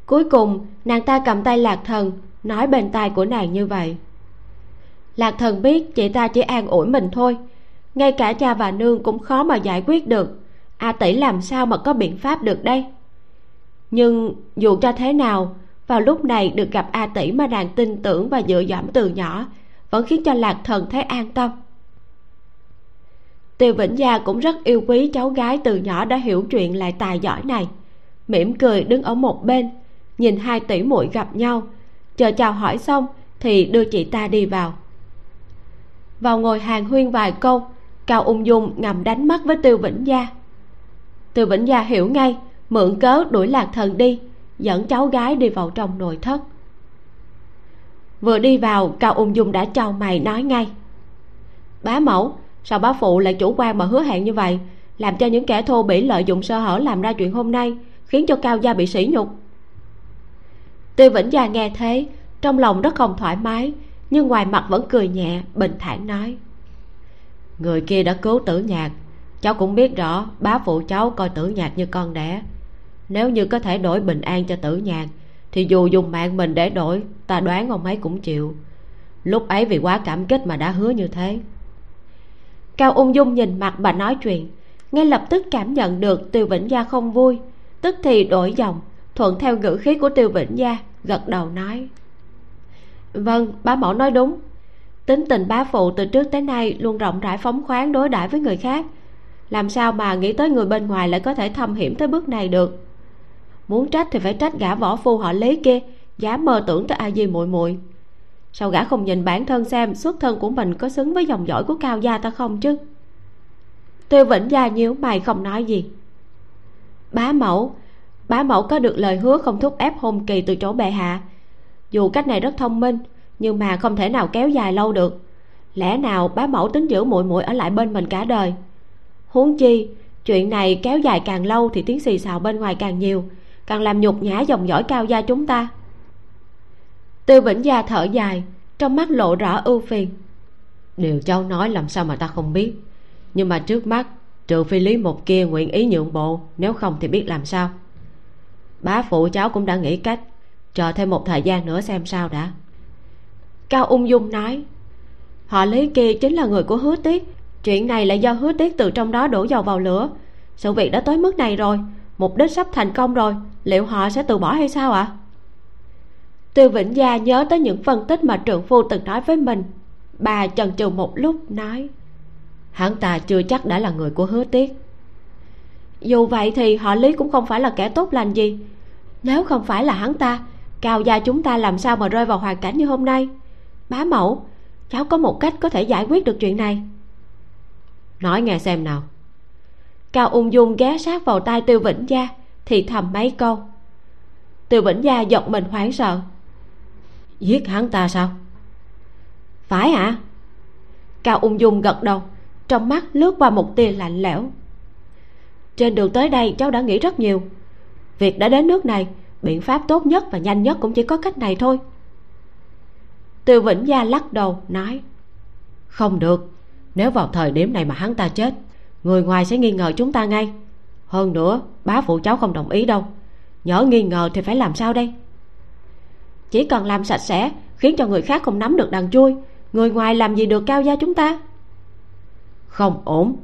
Cuối cùng, nàng ta cầm tay lạc thần, nói bên tai của nàng như vậy. Lạc thần biết chị ta chỉ an ủi mình thôi, ngay cả cha và nương cũng khó mà giải quyết được. A tỷ làm sao mà có biện pháp được đây? Nhưng dù cho thế nào, vào lúc này được gặp a tỷ mà nàng tin tưởng và dựa dẫm từ nhỏ, vẫn khiến cho lạc thần thấy an tâm. Tiêu vĩnh gia cũng rất yêu quý cháu gái từ nhỏ đã hiểu chuyện lại tài giỏi này. Mỉm cười đứng ở một bên, nhìn hai tỷ muội gặp nhau. Chờ chào hỏi xong thì đưa chị ta đi vào. Vào ngồi hàng huyên vài câu, cao ung dung ngầm đánh mắt với tiêu vĩnh gia. Tiêu vĩnh gia hiểu ngay mượn cớ đuổi lạc thần đi, dẫn cháu gái đi vào trong nội thất. Vừa đi vào, cao ung dung đã chào mày nói ngay. Bá mẫu, sao bá phụ lại chủ quan mà hứa hẹn như vậy? Làm cho những kẻ thô bỉ lợi dụng sơ hở làm ra chuyện hôm nay, khiến cho cao gia bị sỉ nhục. Tiêu vĩnh gia nghe thế, trong lòng rất không thoải mái, nhưng ngoài mặt vẫn cười nhẹ, bình thản nói. Người kia đã cứu tử nhạc, cháu cũng biết rõ bá phụ cháu coi tử nhạc như con đẻ nếu như có thể đổi bình an cho tử nhàn thì dù dùng mạng mình để đổi, ta đoán ông ấy cũng chịu. Lúc ấy vì quá cảm kích mà đã hứa như thế. Cao ung dung nhìn mặt bà nói chuyện, ngay lập tức cảm nhận được tiêu vĩnh gia không vui, tức thì đổi dòng thuận theo ngữ khí của tiêu vĩnh gia, gật đầu nói. Vâng bá mẫu nói đúng. Tính tình bá phụ từ trước tới nay luôn rộng rãi phóng khoáng đối đãi với người khác. Làm sao mà nghĩ tới người bên ngoài lại có thể thâm hiểm tới bước này được? Muốn trách thì phải trách gã võ phu họ lý kia dám mơ tưởng tới a di muội muội. Sao gã không nhìn bản thân xem xuất thân của mình có xứng với dòng dõi của cao gia ta không chứ? Tiêu vĩnh gia nhíu mày không nói gì. Bá mẫu bá mẫu có được lời hứa không thúc ép hôn kỳ từ chỗ bệ hạ. Dù cách này rất thông minh, nhưng mà không thể nào kéo dài lâu được. Lẽ nào bá mẫu tính giữ muội muội ở lại bên mình cả đời? Huống chi, chuyện này kéo dài càng lâu thì tiếng xì xào bên ngoài càng nhiều càng làm nhục nhã dòng dõi cao gia chúng ta. Tư vĩnh gia thở dài, trong mắt lộ rõ ưu phiền. Điều cháu nói làm sao mà ta không biết? Nhưng mà trước mắt, trừ phi lý một kia nguyện ý nhượng bộ, nếu không thì biết làm sao? Bá phụ cháu cũng đã nghĩ cách, chờ thêm một thời gian nữa xem sao đã. Cao ung dung nói, họ lý kia chính là người của hứa tiết. Chuyện này là do hứa tiết từ trong đó đổ dầu vào lửa. Sự việc đã tới mức này rồi mục đích sắp thành công rồi, liệu họ sẽ từ bỏ hay sao ạ? À? tiêu vĩnh gia nhớ tới những phân tích mà Trưởng phu từng nói với mình. Bà chần chừ một lúc, nói, hắn ta chưa chắc đã là người của hứa tiết. Dù vậy thì họ lý cũng không phải là kẻ tốt lành gì. Nếu không phải là hắn ta, cao gia chúng ta làm sao mà rơi vào hoàn cảnh như hôm nay? Bá mẫu, cháu có một cách có thể giải quyết được chuyện này. Nói nghe xem nào cao ung dung ghé sát vào tai tiêu vĩnh gia thì thầm mấy câu. Tiêu vĩnh gia giật mình hoảng sợ. Giết hắn ta sao? Phải hả? À? cao ung dung gật đầu trong mắt lướt qua một tia lạnh lẽo. Trên đường tới đây cháu đã nghĩ rất nhiều. Việc đã đến nước này biện pháp tốt nhất và nhanh nhất cũng chỉ có cách này thôi. Tiêu vĩnh gia lắc đầu nói. Không được. Nếu vào thời điểm này mà hắn ta chết người ngoài sẽ nghi ngờ chúng ta ngay. Hơn nữa, bá phụ cháu không đồng ý đâu. Nhỡ nghi ngờ thì phải làm sao đây? Chỉ cần làm sạch sẽ, khiến cho người khác không nắm được đằng chui người ngoài làm gì được cao gia chúng ta? Không ổn.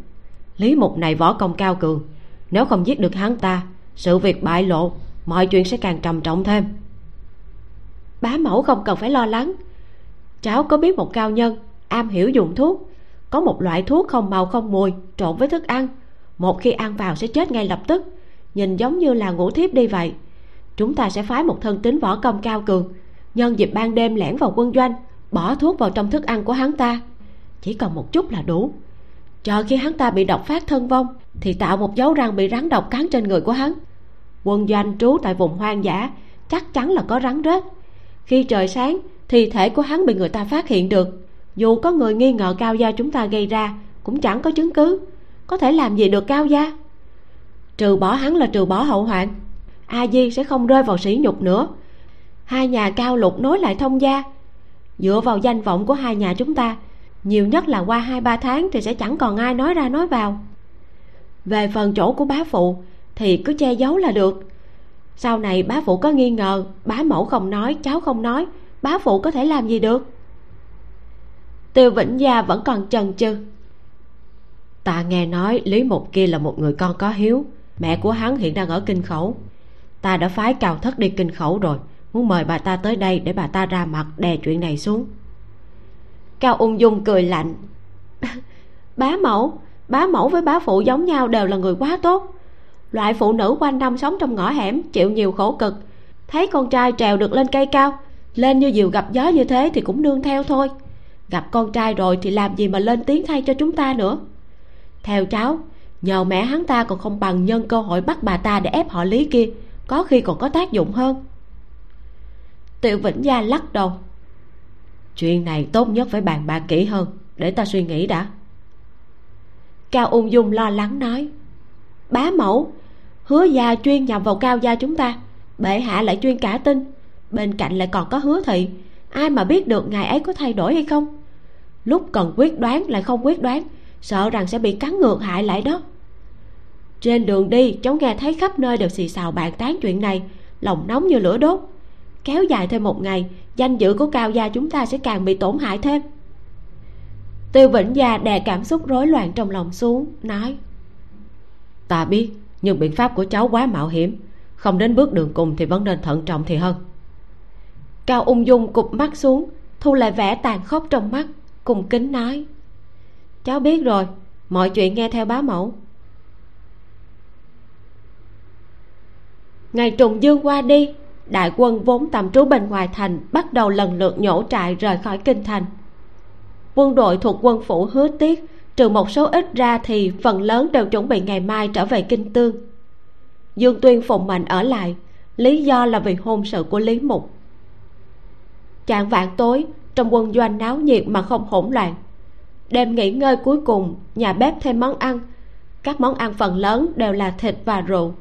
Lý mục này võ công cao cường. Nếu không giết được hắn ta, sự việc bại lộ, mọi chuyện sẽ càng trầm trọng thêm. Bá mẫu không cần phải lo lắng. Cháu có biết một cao nhân am hiểu dùng thuốc có một loại thuốc không màu không mùi, trộn với thức ăn. Một khi ăn vào sẽ chết ngay lập tức. Nhìn giống như là ngủ thiếp đi vậy. Chúng ta sẽ phái một thân tín võ công cao cường. Nhân dịp ban đêm lẻn vào quân doanh, bỏ thuốc vào trong thức ăn của hắn ta. Chỉ cần một chút là đủ. Chờ khi hắn ta bị độc phát thân vong, thì tạo một dấu răng bị rắn độc cắn trên người của hắn. Quân doanh trú tại vùng hoang dã, chắc chắn là có rắn rết. Khi trời sáng, thi thể của hắn bị người ta phát hiện được dù có người nghi ngờ cao gia chúng ta gây ra, cũng chẳng có chứng cứ. Có thể làm gì được cao gia? Trừ bỏ hắn là trừ bỏ hậu hoạn. A di sẽ không rơi vào sỉ nhục nữa. Hai nhà cao lục nối lại thông gia. Dựa vào danh vọng của hai nhà chúng ta, nhiều nhất là qua hai ba tháng thì sẽ chẳng còn ai nói ra nói vào. Về phần chỗ của bá phụ, thì cứ che giấu là được. Sau này bá phụ có nghi ngờ, bá mẫu không nói, cháu không nói, bá phụ có thể làm gì được? Tiêu vĩnh gia vẫn còn chần chừ ta nghe nói lý mục kia là một người con có hiếu. Mẹ của hắn hiện đang ở kinh khẩu. Ta đã phái cào thất đi kinh khẩu rồi. Muốn mời bà ta tới đây để bà ta ra mặt đè chuyện này xuống. Cao ung dung cười lạnh. *laughs* Bá mẫu bá mẫu với bá phụ giống nhau đều là người quá tốt. Loại phụ nữ quanh năm sống trong ngõ hẻm, chịu nhiều khổ cực. Thấy con trai trèo được lên cây cao, lên như diều gặp gió như thế thì cũng nương theo thôi gặp con trai rồi thì làm gì mà lên tiếng thay cho chúng ta nữa? Theo cháu, nhờ mẹ hắn ta còn không bằng nhân cơ hội bắt bà ta để ép họ lý kia, có khi còn có tác dụng hơn. Tiểu vĩnh gia lắc đầu. Chuyện này tốt nhất phải bàn bạc kỹ hơn, để ta suy nghĩ đã. Cao ung dung lo lắng nói. Bá mẫu, hứa gia chuyên nhằm vào cao gia chúng ta, bệ hạ lại chuyên cả tin bên cạnh lại còn có hứa thị. Ai mà biết được ngài ấy có thay đổi hay không? Lúc cần quyết đoán lại không quyết đoán, sợ rằng sẽ bị cắn ngược hại lại đó. Trên đường đi, cháu nghe thấy khắp nơi đều xì xào bàn tán chuyện này, lòng nóng như lửa đốt. Kéo dài thêm một ngày, danh dự của cao gia chúng ta sẽ càng bị tổn hại thêm. Tiêu vĩnh gia đè cảm xúc rối loạn trong lòng xuống, nói, ta biết, nhưng biện pháp của cháu quá mạo hiểm, không đến bước đường cùng thì vẫn nên thận trọng thì hơn. Cao ung dung cụp mắt xuống, thu lại vẻ tàn khốc trong mắt cung kính nói, cháu biết rồi, mọi chuyện nghe theo bá mẫu. Ngày trùng dương qua đi, đại quân vốn tạm trú bên ngoài thành bắt đầu lần lượt nhổ trại rời khỏi kinh thành. Quân đội thuộc quân phủ hứa tiết trừ một số ít ra thì phần lớn đều chuẩn bị ngày mai trở về kinh tương. Dương tuyên phụng mệnh ở lại, lý do là vì hôn sự của lý mục. Chạng vạn tối trong quân doanh náo nhiệt mà không hỗn loạn. Đêm nghỉ ngơi cuối cùng, nhà bếp thêm món ăn. Các món ăn phần lớn đều là thịt và rượu.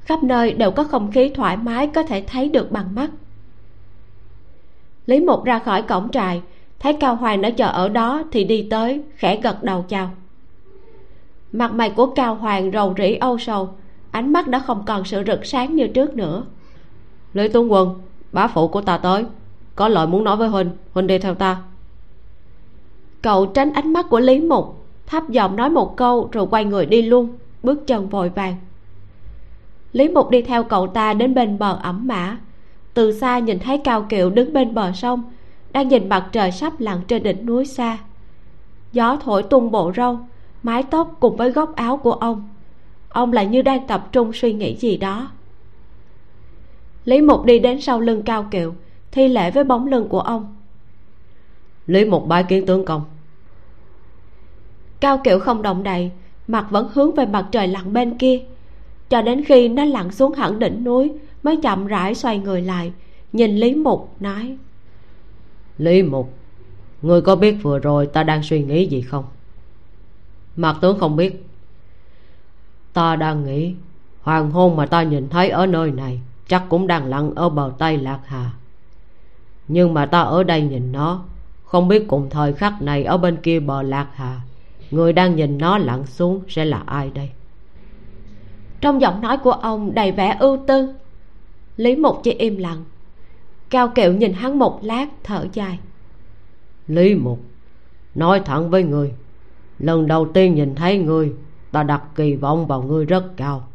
Khắp nơi đều có không khí thoải mái có thể thấy được bằng mắt. Lý mục ra khỏi cổng trại, thấy cao hoàng đã chờ ở đó thì đi tới, khẽ gật đầu chào. Mặt mày của cao hoàng rầu rĩ âu sầu, ánh mắt đã không còn sự rực sáng như trước nữa. Lý tướng quân, bá phụ của ta tới có lời muốn nói với huynh huynh đi theo ta. Cậu tránh ánh mắt của lý mục. Thấp giọng nói một câu rồi quay người đi luôn. Bước chân vội vàng. Lý mục đi theo cậu ta đến bên bờ ẩm mã. Từ xa nhìn thấy cao kiệu đứng bên bờ sông, đang nhìn mặt trời sắp lặn trên đỉnh núi xa. Gió thổi tung bộ râu, mái tóc cùng với góc áo của ông. Ông lại như đang tập trung suy nghĩ gì đó. Lý mục đi đến sau lưng cao kiệu thi lễ với bóng lưng của ông. Lý mục bái kiến tướng công. Cao kiệu không động đậy mặt vẫn hướng về mặt trời lặn bên kia. Cho đến khi nó lặn xuống hẳn đỉnh núi mới chậm rãi xoay người lại nhìn lý mục nói. Lý mục người có biết vừa rồi ta đang suy nghĩ gì không? Mạc tướng không biết. Ta đang nghĩ hoàng hôn mà ta nhìn thấy ở nơi này chắc cũng đang lặn ở bờ tây lạc hà nhưng mà ta ở đây nhìn nó. Không biết cùng thời khắc này ở bên kia bờ lạc hà, người đang nhìn nó lặn xuống sẽ là ai đây? Trong giọng nói của ông đầy vẻ ưu tư. Lý mục chỉ im lặng. Cao kiệu nhìn hắn một lát, thở dài. Lý mục, nói thẳng với người. Lần đầu tiên nhìn thấy người, ta đặt kỳ vọng vào ngươi rất cao.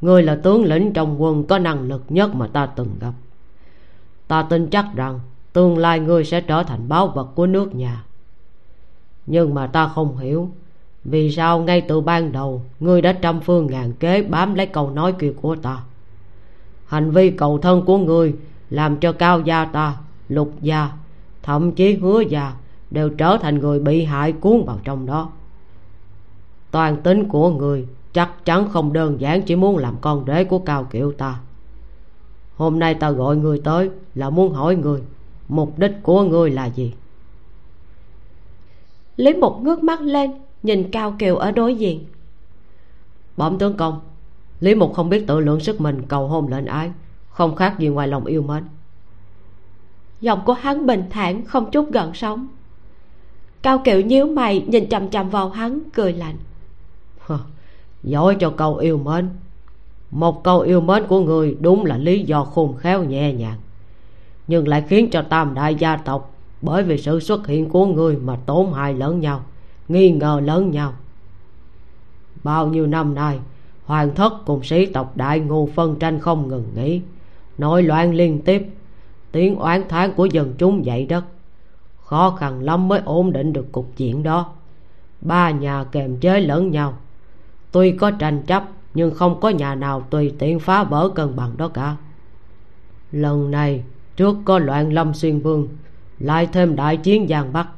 Ngươi là tướng lĩnh trong quân có năng lực nhất mà ta từng gặp ta tin chắc rằng tương lai ngươi sẽ trở thành báu vật của nước nhà. Nhưng mà ta không hiểu, vì sao ngay từ ban đầu ngươi đã trăm phương ngàn kế bám lấy câu nói kia của ta. Hành vi cầu thân của ngươi làm cho cao gia ta, lục gia, thậm chí hứa gia đều trở thành người bị hại cuốn vào trong đó. Toàn tính của người chắc chắn không đơn giản chỉ muốn làm con rể của cao kiệu ta hôm nay ta gọi người tới là muốn hỏi người mục đích của người là gì? Lý mục ngước mắt lên nhìn cao kiều ở đối diện. Bẩm tướng công lý mục không biết tự lượng sức mình cầu hôn lệnh ái không khác gì ngoài lòng yêu mến. Giọng của hắn bình thản không chút gợn sóng. Cao kiệu nhíu mày nhìn chằm chằm vào hắn cười lạnh. Giỏi cho câu yêu mến một câu yêu mến của người đúng là lý do khôn khéo nhẹ nhàng. Nhưng lại khiến cho tam đại gia tộc, bởi vì sự xuất hiện của người mà tổn hại lẫn nhau, nghi ngờ lẫn nhau. Bao nhiêu năm nay, hoàng thất cùng sĩ tộc đại ngô phân tranh không ngừng nghỉ nội loạn liên tiếp, tiếng oán thán của dân chúng dậy đất. Khó khăn lắm mới ổn định được cục diện đó. Ba nhà kèm chế lẫn nhau. Tuy có tranh chấp nhưng không có nhà nào tùy tiện phá vỡ cân bằng đó cả. Lần này, trước có loạn lâm xuyên vương, lại thêm đại chiến giang bắc.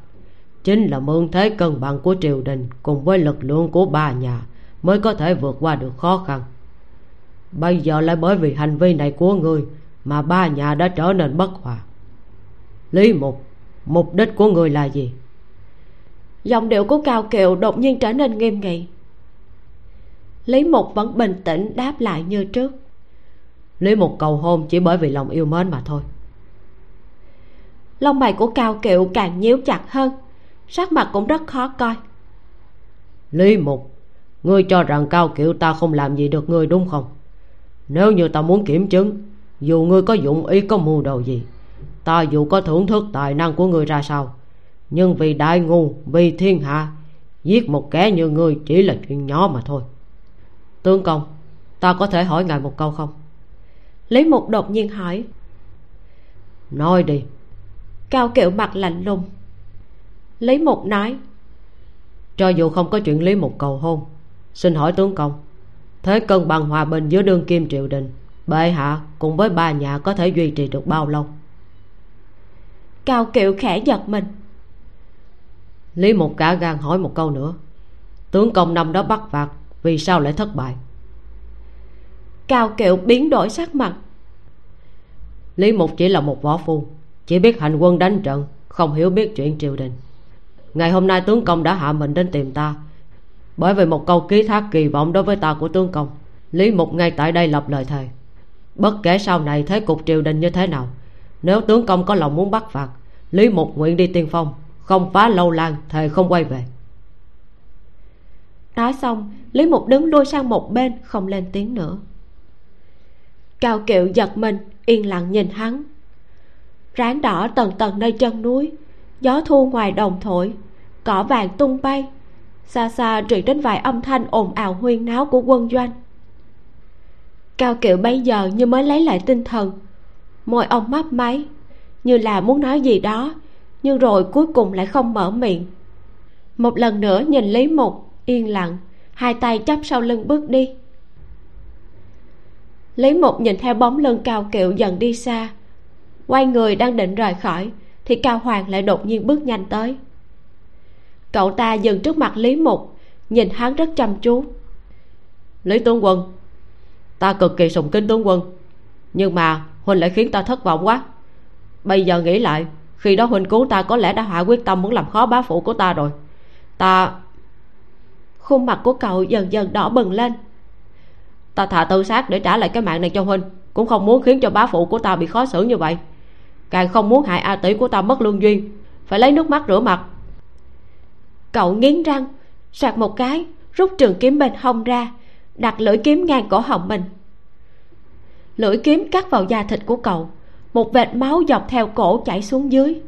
Chính là mượn thế cân bằng của triều đình cùng với lực lượng của ba nhà mới có thể vượt qua được khó khăn. Bây giờ lại bởi vì hành vi này của ngươi mà ba nhà đã trở nên bất hòa. Lý mục mục đích của người là gì? Giọng điệu của cao kiều đột nhiên trở nên nghiêm nghị lý mục vẫn bình tĩnh đáp lại như trước. Lý mục cầu hôn chỉ bởi vì lòng yêu mến mà thôi. Lông mày của cao kiệu càng nhíu chặt hơn sắc mặt cũng rất khó coi. Lý mục ngươi cho rằng cao kiệu ta không làm gì được ngươi đúng không? Nếu như ta muốn kiểm chứng dù ngươi có dụng ý có mưu đồ gì ta dù có thưởng thức tài năng của ngươi ra sao nhưng vì đại ngu vì thiên hạ giết một kẻ như ngươi chỉ là chuyện nhỏ mà thôi tướng công ta có thể hỏi ngài một câu không? Lý mục đột nhiên hỏi. Nói đi. Cao kiệu mặt lạnh lùng. Lý mục nói. Cho dù không có chuyện lý mục cầu hôn xin hỏi tướng công thế cân bằng hòa bình giữa đương kim triều đình bệ hạ cùng với ba nhà có thể duy trì được bao lâu? Cao kiệu khẽ giật mình. Lý mục cả gan hỏi một câu nữa. Tướng công năm đó bắt phạt vì sao lại thất bại? Cao kiệu biến đổi sắc mặt. Lý mục chỉ là một võ phu, chỉ biết hành quân đánh trận, không hiểu biết chuyện triều đình. Ngày hôm nay tướng công đã hạ mình đến tìm ta. Bởi vì một câu ký thác kỳ vọng đối với ta của tướng công, lý mục ngay tại đây lập lời thề. Bất kể sau này thế cục triều đình như thế nào, nếu tướng công có lòng muốn bắt phạt, lý mục nguyện đi tiên phong, không phá lâu lan thề không quay về nói xong, lý mục đứng lui sang một bên, không lên tiếng nữa. Cao kiệu giật mình, yên lặng nhìn hắn. Ráng đỏ tầng tầng nơi chân núi, gió thu ngoài đồng thổi, cỏ vàng tung bay, xa xa truyền đến vài âm thanh ồn ào huyên náo của quân doanh. Cao kiệu bây giờ như mới lấy lại tinh thần, môi ông mấp máy, như là muốn nói gì đó, nhưng rồi cuối cùng lại không mở miệng. Một lần nữa nhìn lý mục yên lặng, hai tay chắp sau lưng bước đi. Lý mục nhìn theo bóng lưng cao kiệu dần đi xa. Quay người đang định rời khỏi, thì cao hoàng lại đột nhiên bước nhanh tới. Cậu ta dừng trước mặt lý mục, nhìn hắn rất chăm chú. Lý tướng quân, ta cực kỳ sùng kính tướng quân, nhưng mà huynh lại khiến ta thất vọng quá. Bây giờ nghĩ lại, khi đó huynh cứu ta có lẽ đã hạ quyết tâm muốn làm khó bá phụ của ta rồi. Ta khuôn mặt của cậu dần dần đỏ bừng lên. Ta thà tự sát để trả lại cái mạng này cho huynh cũng không muốn khiến cho bá phụ của ta bị khó xử như vậy. Càng không muốn hại a tỷ của ta mất lương duyên, phải lấy nước mắt rửa mặt. Cậu nghiến răng soạt một cái, rút trường kiếm bên hông ra, đặt lưỡi kiếm ngang cổ họng mình. Lưỡi kiếm cắt vào da thịt của cậu, một vệt máu dọc theo cổ chảy xuống dưới.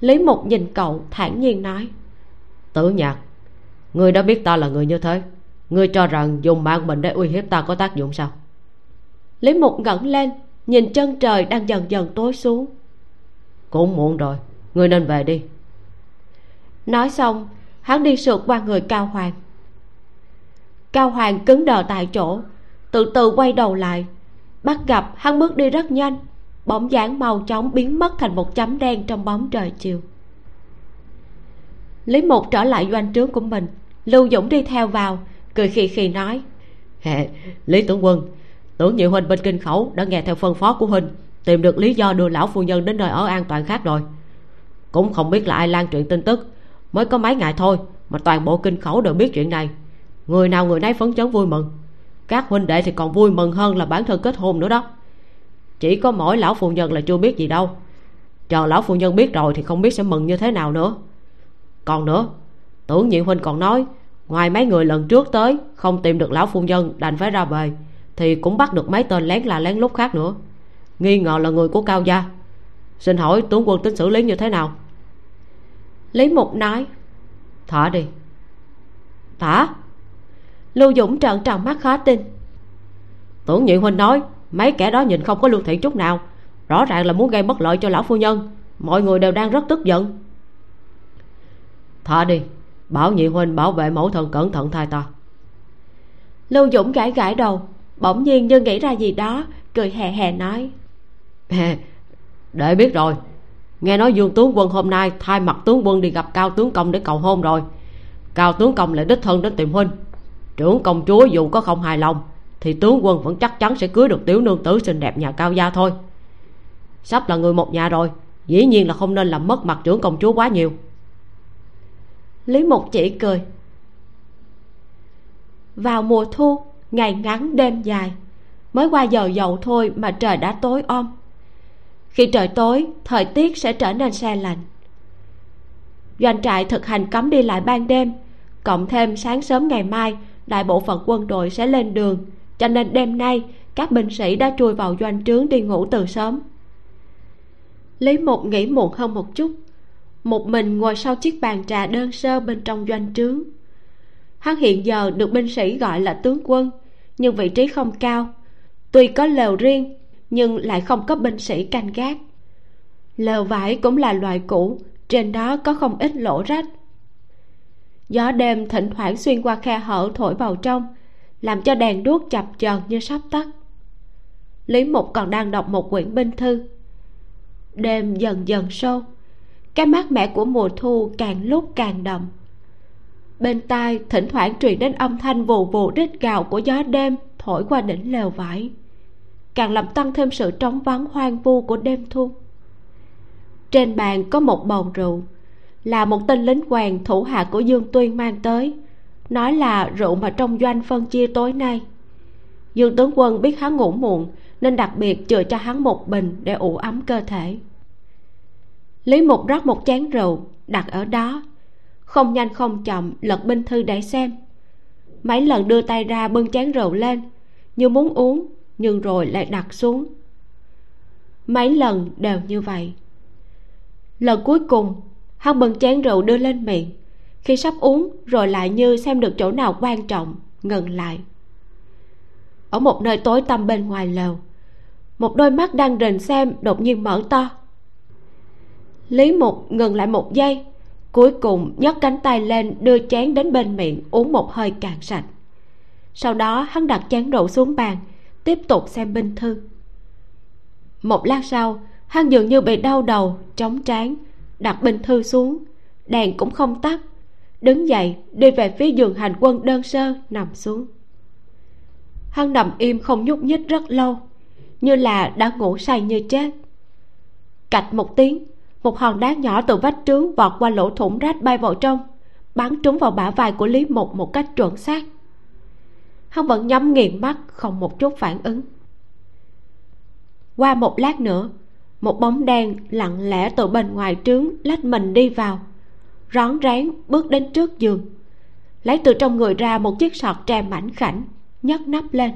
Lý mục nhìn cậu thản nhiên nói, tử nhạc ngươi đã biết ta là người như thế. Ngươi cho rằng dùng mạng mình để uy hiếp ta có tác dụng sao? Lý mục ngẩng lên nhìn chân trời đang dần dần tối xuống. Cũng muộn rồi ngươi nên về đi. Nói xong hắn đi sượt qua người cao hoàng. Cao hoàng cứng đờ tại chỗ từ từ quay đầu lại. Bắt gặp hắn bước đi rất nhanh bóng dáng màu chóng biến mất thành một chấm đen trong bóng trời chiều lý mục trở lại doanh trướng của mình. Lưu dũng đi theo vào cười khì khì nói. Hệ, lý tướng quân tưởng nhị huynh bên kinh khẩu đã nghe theo phân phó của huynh tìm được lý do đưa lão phu nhân đến nơi ở an toàn khác rồi. Cũng không biết là ai lan truyền tin tức mới có mấy ngày thôi mà toàn bộ kinh khẩu đều biết chuyện này. Người nào người nấy phấn chấn vui mừng. Các huynh đệ thì còn vui mừng hơn là bản thân kết hôn nữa đó. Chỉ có mỗi lão phu nhân là chưa biết gì đâu. Chờ lão phu nhân biết rồi thì không biết sẽ mừng như thế nào nữa còn nữa. Tưởng nhị huynh còn nói ngoài mấy người lần trước tới không tìm được lão phu nhân đành phải ra về thì cũng bắt được mấy tên lén là lén lút khác nữa. Nghi ngờ là người của cao gia. Xin hỏi tướng quân tính xử lý như thế nào? Lý mục nói thả đi. Thả? Lưu dũng trợn tròn mắt khó tin. Tưởng nhị huynh nói mấy kẻ đó nhìn không có lương thiện chút nào rõ ràng là muốn gây bất lợi cho lão phu nhân mọi người đều đang rất tức giận thả đi. Bảo nhị huynh bảo vệ mẫu thân cẩn thận thai ta. Lưu dũng gãi gãi đầu, bỗng nhiên như nghĩ ra gì đó, cười hè hè nói. Để biết rồi. Nghe nói dương tướng quân hôm nay thay mặt tướng quân đi gặp cao tướng công để cầu hôn rồi. Cao tướng công lại đích thân đến tìm huynh. Trưởng công chúa dù có không hài lòng, thì tướng quân vẫn chắc chắn sẽ cưới được tiểu nương tử xinh đẹp nhà cao gia thôi. Sắp là người một nhà rồi, dĩ nhiên là không nên làm mất mặt trưởng công chúa quá nhiều lý mục chỉ cười. Vào mùa thu, ngày ngắn đêm dài, mới qua giờ dậu thôi mà trời đã tối om. Khi trời tối, thời tiết sẽ trở nên se lạnh. Doanh trại thực hành cấm đi lại ban đêm, cộng thêm sáng sớm ngày mai, đại bộ phận quân đội sẽ lên đường, cho nên đêm nay, các binh sĩ đã chui vào doanh trướng đi ngủ từ sớm. Lý mục nghỉ muộn hơn một chút một mình ngồi sau chiếc bàn trà đơn sơ bên trong doanh trướng. Hắn hiện giờ được binh sĩ gọi là tướng quân, nhưng vị trí không cao. Tuy có lều riêng, nhưng lại không có binh sĩ canh gác. Lều vải cũng là loại cũ, trên đó có không ít lỗ rách. Gió đêm thỉnh thoảng xuyên qua khe hở thổi vào trong, làm cho đèn đuốc chập chờn như sắp tắt. Lý mục còn đang đọc một quyển binh thư. Đêm dần dần sâu cái mát mẻ của mùa thu càng lúc càng đậm. Bên tai thỉnh thoảng truyền đến âm thanh vù vù rít gào của gió đêm thổi qua đỉnh lều vải, càng làm tăng thêm sự trống vắng hoang vu của đêm thu. Trên bàn có một bầu rượu, là một tên lính quèn thủ hạ của dương tuyên mang tới, nói là rượu mà trong doanh phân chia tối nay. Dương tướng quân biết hắn ngủ muộn nên đặc biệt chừa cho hắn một bình để ủ ấm cơ thể lý mục rót một chén rượu đặt ở đó. Không nhanh không chậm, lật binh thư để xem. Mấy lần đưa tay ra bưng chén rượu lên, như muốn uống, nhưng rồi lại đặt xuống. Mấy lần đều như vậy. Lần cuối cùng, hắn bưng chén rượu đưa lên miệng. Khi sắp uống, rồi lại như xem được chỗ nào quan trọng, ngừng lại. Ở một nơi tối tăm bên ngoài lều một đôi mắt đang rình xem đột nhiên mở to lý mục ngừng lại một giây. Cuối cùng, nhấc cánh tay lên, đưa chén đến bên miệng, uống một hơi cạn sạch. Sau đó, hắn đặt chén rượu xuống bàn, tiếp tục xem binh thư. Một lát sau, hắn dường như bị đau đầu chóng tráng, đặt binh thư xuống. Đèn cũng không tắt. Đứng dậy, đi về phía giường hành quân đơn sơ, nằm xuống. Hắn nằm im không nhúc nhích rất lâu, như là đã ngủ say như chết. Cạch một tiếng một hòn đá nhỏ từ vách trướng vọt qua lỗ thủng rách bay vào trong, bắn trúng vào bả vai của lý mục một cách chuẩn xác. Hắn vẫn nhắm nghiền mắt, không một chút phản ứng. Qua một lát nữa, một bóng đen lặng lẽ từ bên ngoài trướng lách mình đi vào, rón rén bước đến trước giường, lấy từ trong người ra một chiếc sọt tre mảnh khảnh, nhấc nắp lên.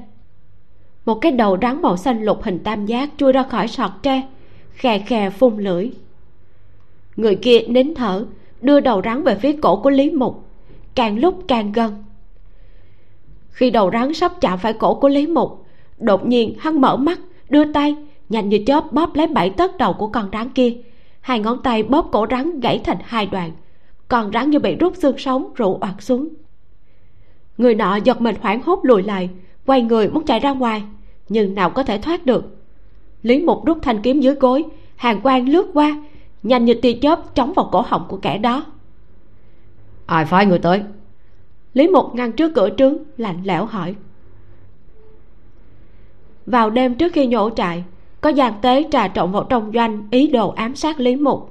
Một cái đầu rắn màu xanh lục hình tam giác chui ra khỏi sọt tre, khè khè phun lưỡi người kia nín thở, đưa đầu rắn về phía cổ của lý mục. Càng lúc càng gần. Khi đầu rắn sắp chạm phải cổ của lý mục, đột nhiên hắn mở mắt, đưa tay, nhanh như chớp bóp lấy bảy tấc đầu của con rắn kia. Hai ngón tay bóp cổ rắn gãy thành hai đoạn. Con rắn như bị rút xương sống rụ oặt xuống. Người nọ giật mình hoảng hốt lùi lại, quay người muốn chạy ra ngoài, nhưng nào có thể thoát được. Lý mục rút thanh kiếm dưới gối, hàng quang lướt qua nhanh như tia chớp trống vào cổ họng của kẻ đó. Ai phái người tới? Lý mục ngăn trước cửa trướng lạnh lẽo hỏi. Vào đêm trước khi nhổ trại có giang tế trà trộn vào trong doanh ý đồ ám sát lý mục.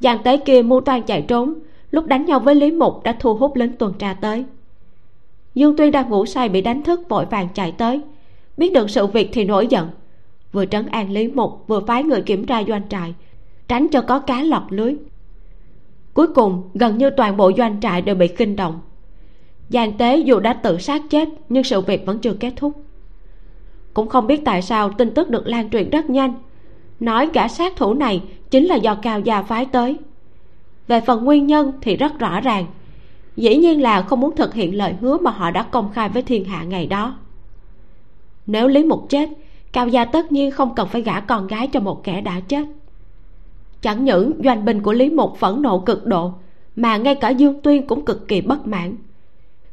Giang tế kia mưu toan chạy trốn lúc đánh nhau với lý mục đã thu hút lính tuần tra tới. Dương tuyên đang ngủ say bị đánh thức vội vàng chạy tới. Biết được sự việc thì nổi giận. Vừa trấn an lý mục vừa phái người kiểm tra doanh trại tránh cho có cá lọt lưới. Cuối cùng, gần như toàn bộ doanh trại đều bị kinh động. Giang tế dù đã tự sát chết, nhưng sự việc vẫn chưa kết thúc. Cũng không biết tại sao tin tức được lan truyền rất nhanh. Nói gã sát thủ này chính là do cao gia phái tới. Về phần nguyên nhân thì rất rõ ràng. Dĩ nhiên là không muốn thực hiện lời hứa mà họ đã công khai với thiên hạ ngày đó. Nếu lý mục chết, cao gia tất nhiên không cần phải gả con gái cho một kẻ đã chết chẳng những doanh binh của lý mục phẫn nộ cực độ, mà ngay cả dương tuyên cũng cực kỳ bất mãn.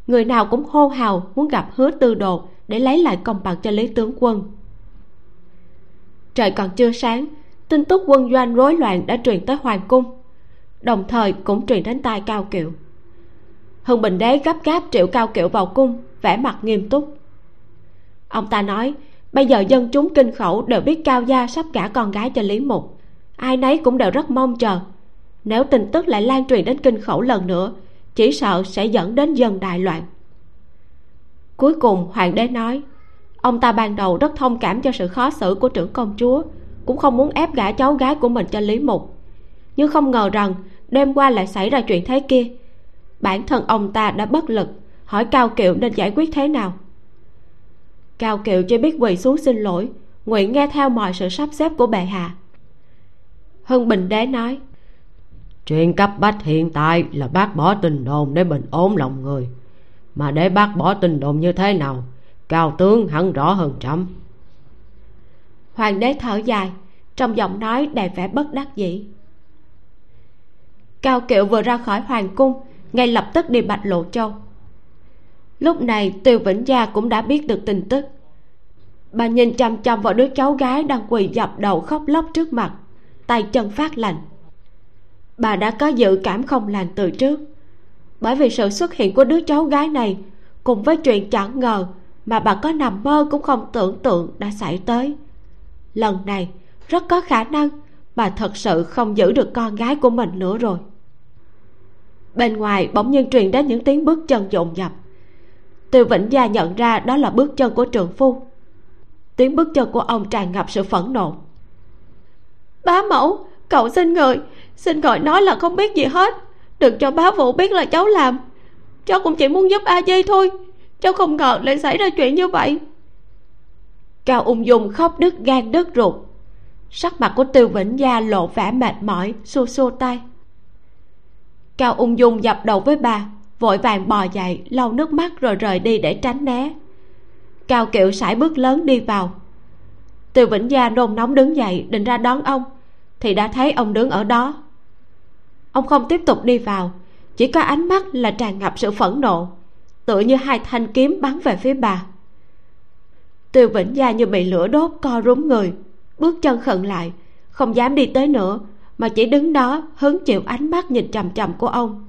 Người nào cũng hô hào muốn gặp hứa tư đồ để lấy lại công bằng cho lý tướng quân. Trời còn chưa sáng, tin tức quân doanh rối loạn đã truyền tới hoàng cung, đồng thời cũng truyền đến tai cao kiệu. Hưng bình đế gấp gáp triệu cao kiệu vào cung, vẻ mặt nghiêm túc. Ông ta nói, bây giờ dân chúng kinh khẩu đều biết cao gia sắp gả con gái cho lý mục ai nấy cũng đều rất mong chờ. Nếu tin tức lại lan truyền đến kinh khẩu lần nữa, chỉ sợ sẽ dẫn đến dân đại loạn. Cuối cùng, hoàng đế nói, ông ta ban đầu rất thông cảm cho sự khó xử của trưởng công chúa, cũng không muốn ép gả cháu gái của mình cho lý mục. Nhưng không ngờ rằng, đêm qua lại xảy ra chuyện thế kia. Bản thân ông ta đã bất lực, hỏi cao kiệu nên giải quyết thế nào? Cao kiệu chỉ biết quỳ xuống xin lỗi, nguyện nghe theo mọi sự sắp xếp của bệ hạ hưng bình đế nói chuyện cấp bách hiện tại là bác bỏ tình đồn để bình ổn lòng người. Mà để bác bỏ tình đồn như thế nào cao tướng hẳn rõ hơn trẫm. Hoàng đế thở dài trong giọng nói đầy vẻ bất đắc dĩ. Cao kiệu vừa ra khỏi hoàng cung ngay lập tức đi bạch lộ châu. Lúc này tiêu vĩnh gia cũng đã biết được tin tức. Bà nhìn chăm chăm vào đứa cháu gái đang quỳ dập đầu khóc lóc trước mặt tay chân phát lạnh. Bà đã có dự cảm không lành từ trước. Bởi vì sự xuất hiện của đứa cháu gái này, cùng với chuyện chẳng ngờ mà bà có nằm mơ cũng không tưởng tượng đã xảy tới. Lần này, rất có khả năng bà thật sự không giữ được con gái của mình nữa rồi. Bên ngoài bỗng nhiên truyền đến những tiếng bước chân dồn dập. Tiêu vĩnh gia nhận ra đó là bước chân của trường phu. Tiếng bước chân của ông tràn ngập sự phẫn nộ bá mẫu, cậu xin người. Xin gọi nói là không biết gì hết. Đừng cho bá vũ biết là cháu làm. Cháu cũng chỉ muốn giúp a di thôi. Cháu không ngờ lại xảy ra chuyện như vậy. Cao ung dung khóc đứt gan đứt ruột. Sắc mặt của tiêu vĩnh gia lộ vẻ mệt mỏi xua xua tay. Cao ung dung dập đầu với bà, vội vàng bò dậy, lau nước mắt rồi rời đi để tránh né. Cao kiệu sải bước lớn đi vào tiêu vĩnh gia nôn nóng đứng dậy, định ra đón ông. Thì đã thấy ông đứng ở đó. Ông không tiếp tục đi vào, chỉ có ánh mắt là tràn ngập sự phẫn nộ, tựa như hai thanh kiếm bắn về phía bà. Tiêu vĩnh gia như bị lửa đốt co rúm người, bước chân khẩn lại, không dám đi tới nữa, mà chỉ đứng đó hứng chịu ánh mắt nhìn chằm chằm của ông.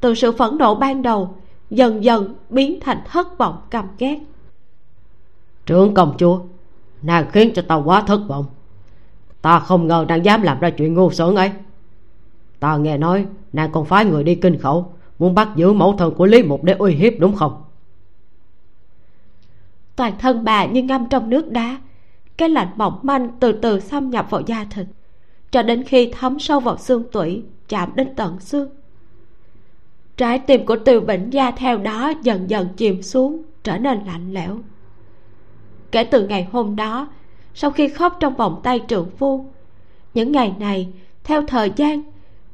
Từ sự phẫn nộ ban đầu, dần dần biến thành thất vọng căm ghét. Trưởng công chúa nàng khiến cho ta quá thất vọng. Ta không ngờ nàng dám làm ra chuyện ngu xuẩn ấy. Ta nghe nói, nàng còn phái người đi kinh khẩu, muốn bắt giữ mẫu thân của lý mục để uy hiếp đúng không? Toàn thân bà như ngâm trong nước đá. Cái lạnh mỏng manh từ từ xâm nhập vào da thịt, cho đến khi thấm sâu vào xương tủy, chạm đến tận xương. Trái tim của tiêu vĩnh gia theo đó dần dần chìm xuống, trở nên lạnh lẽo kể từ ngày hôm đó, sau khi khóc trong vòng tay trượng phu. Những ngày này, theo thời gian,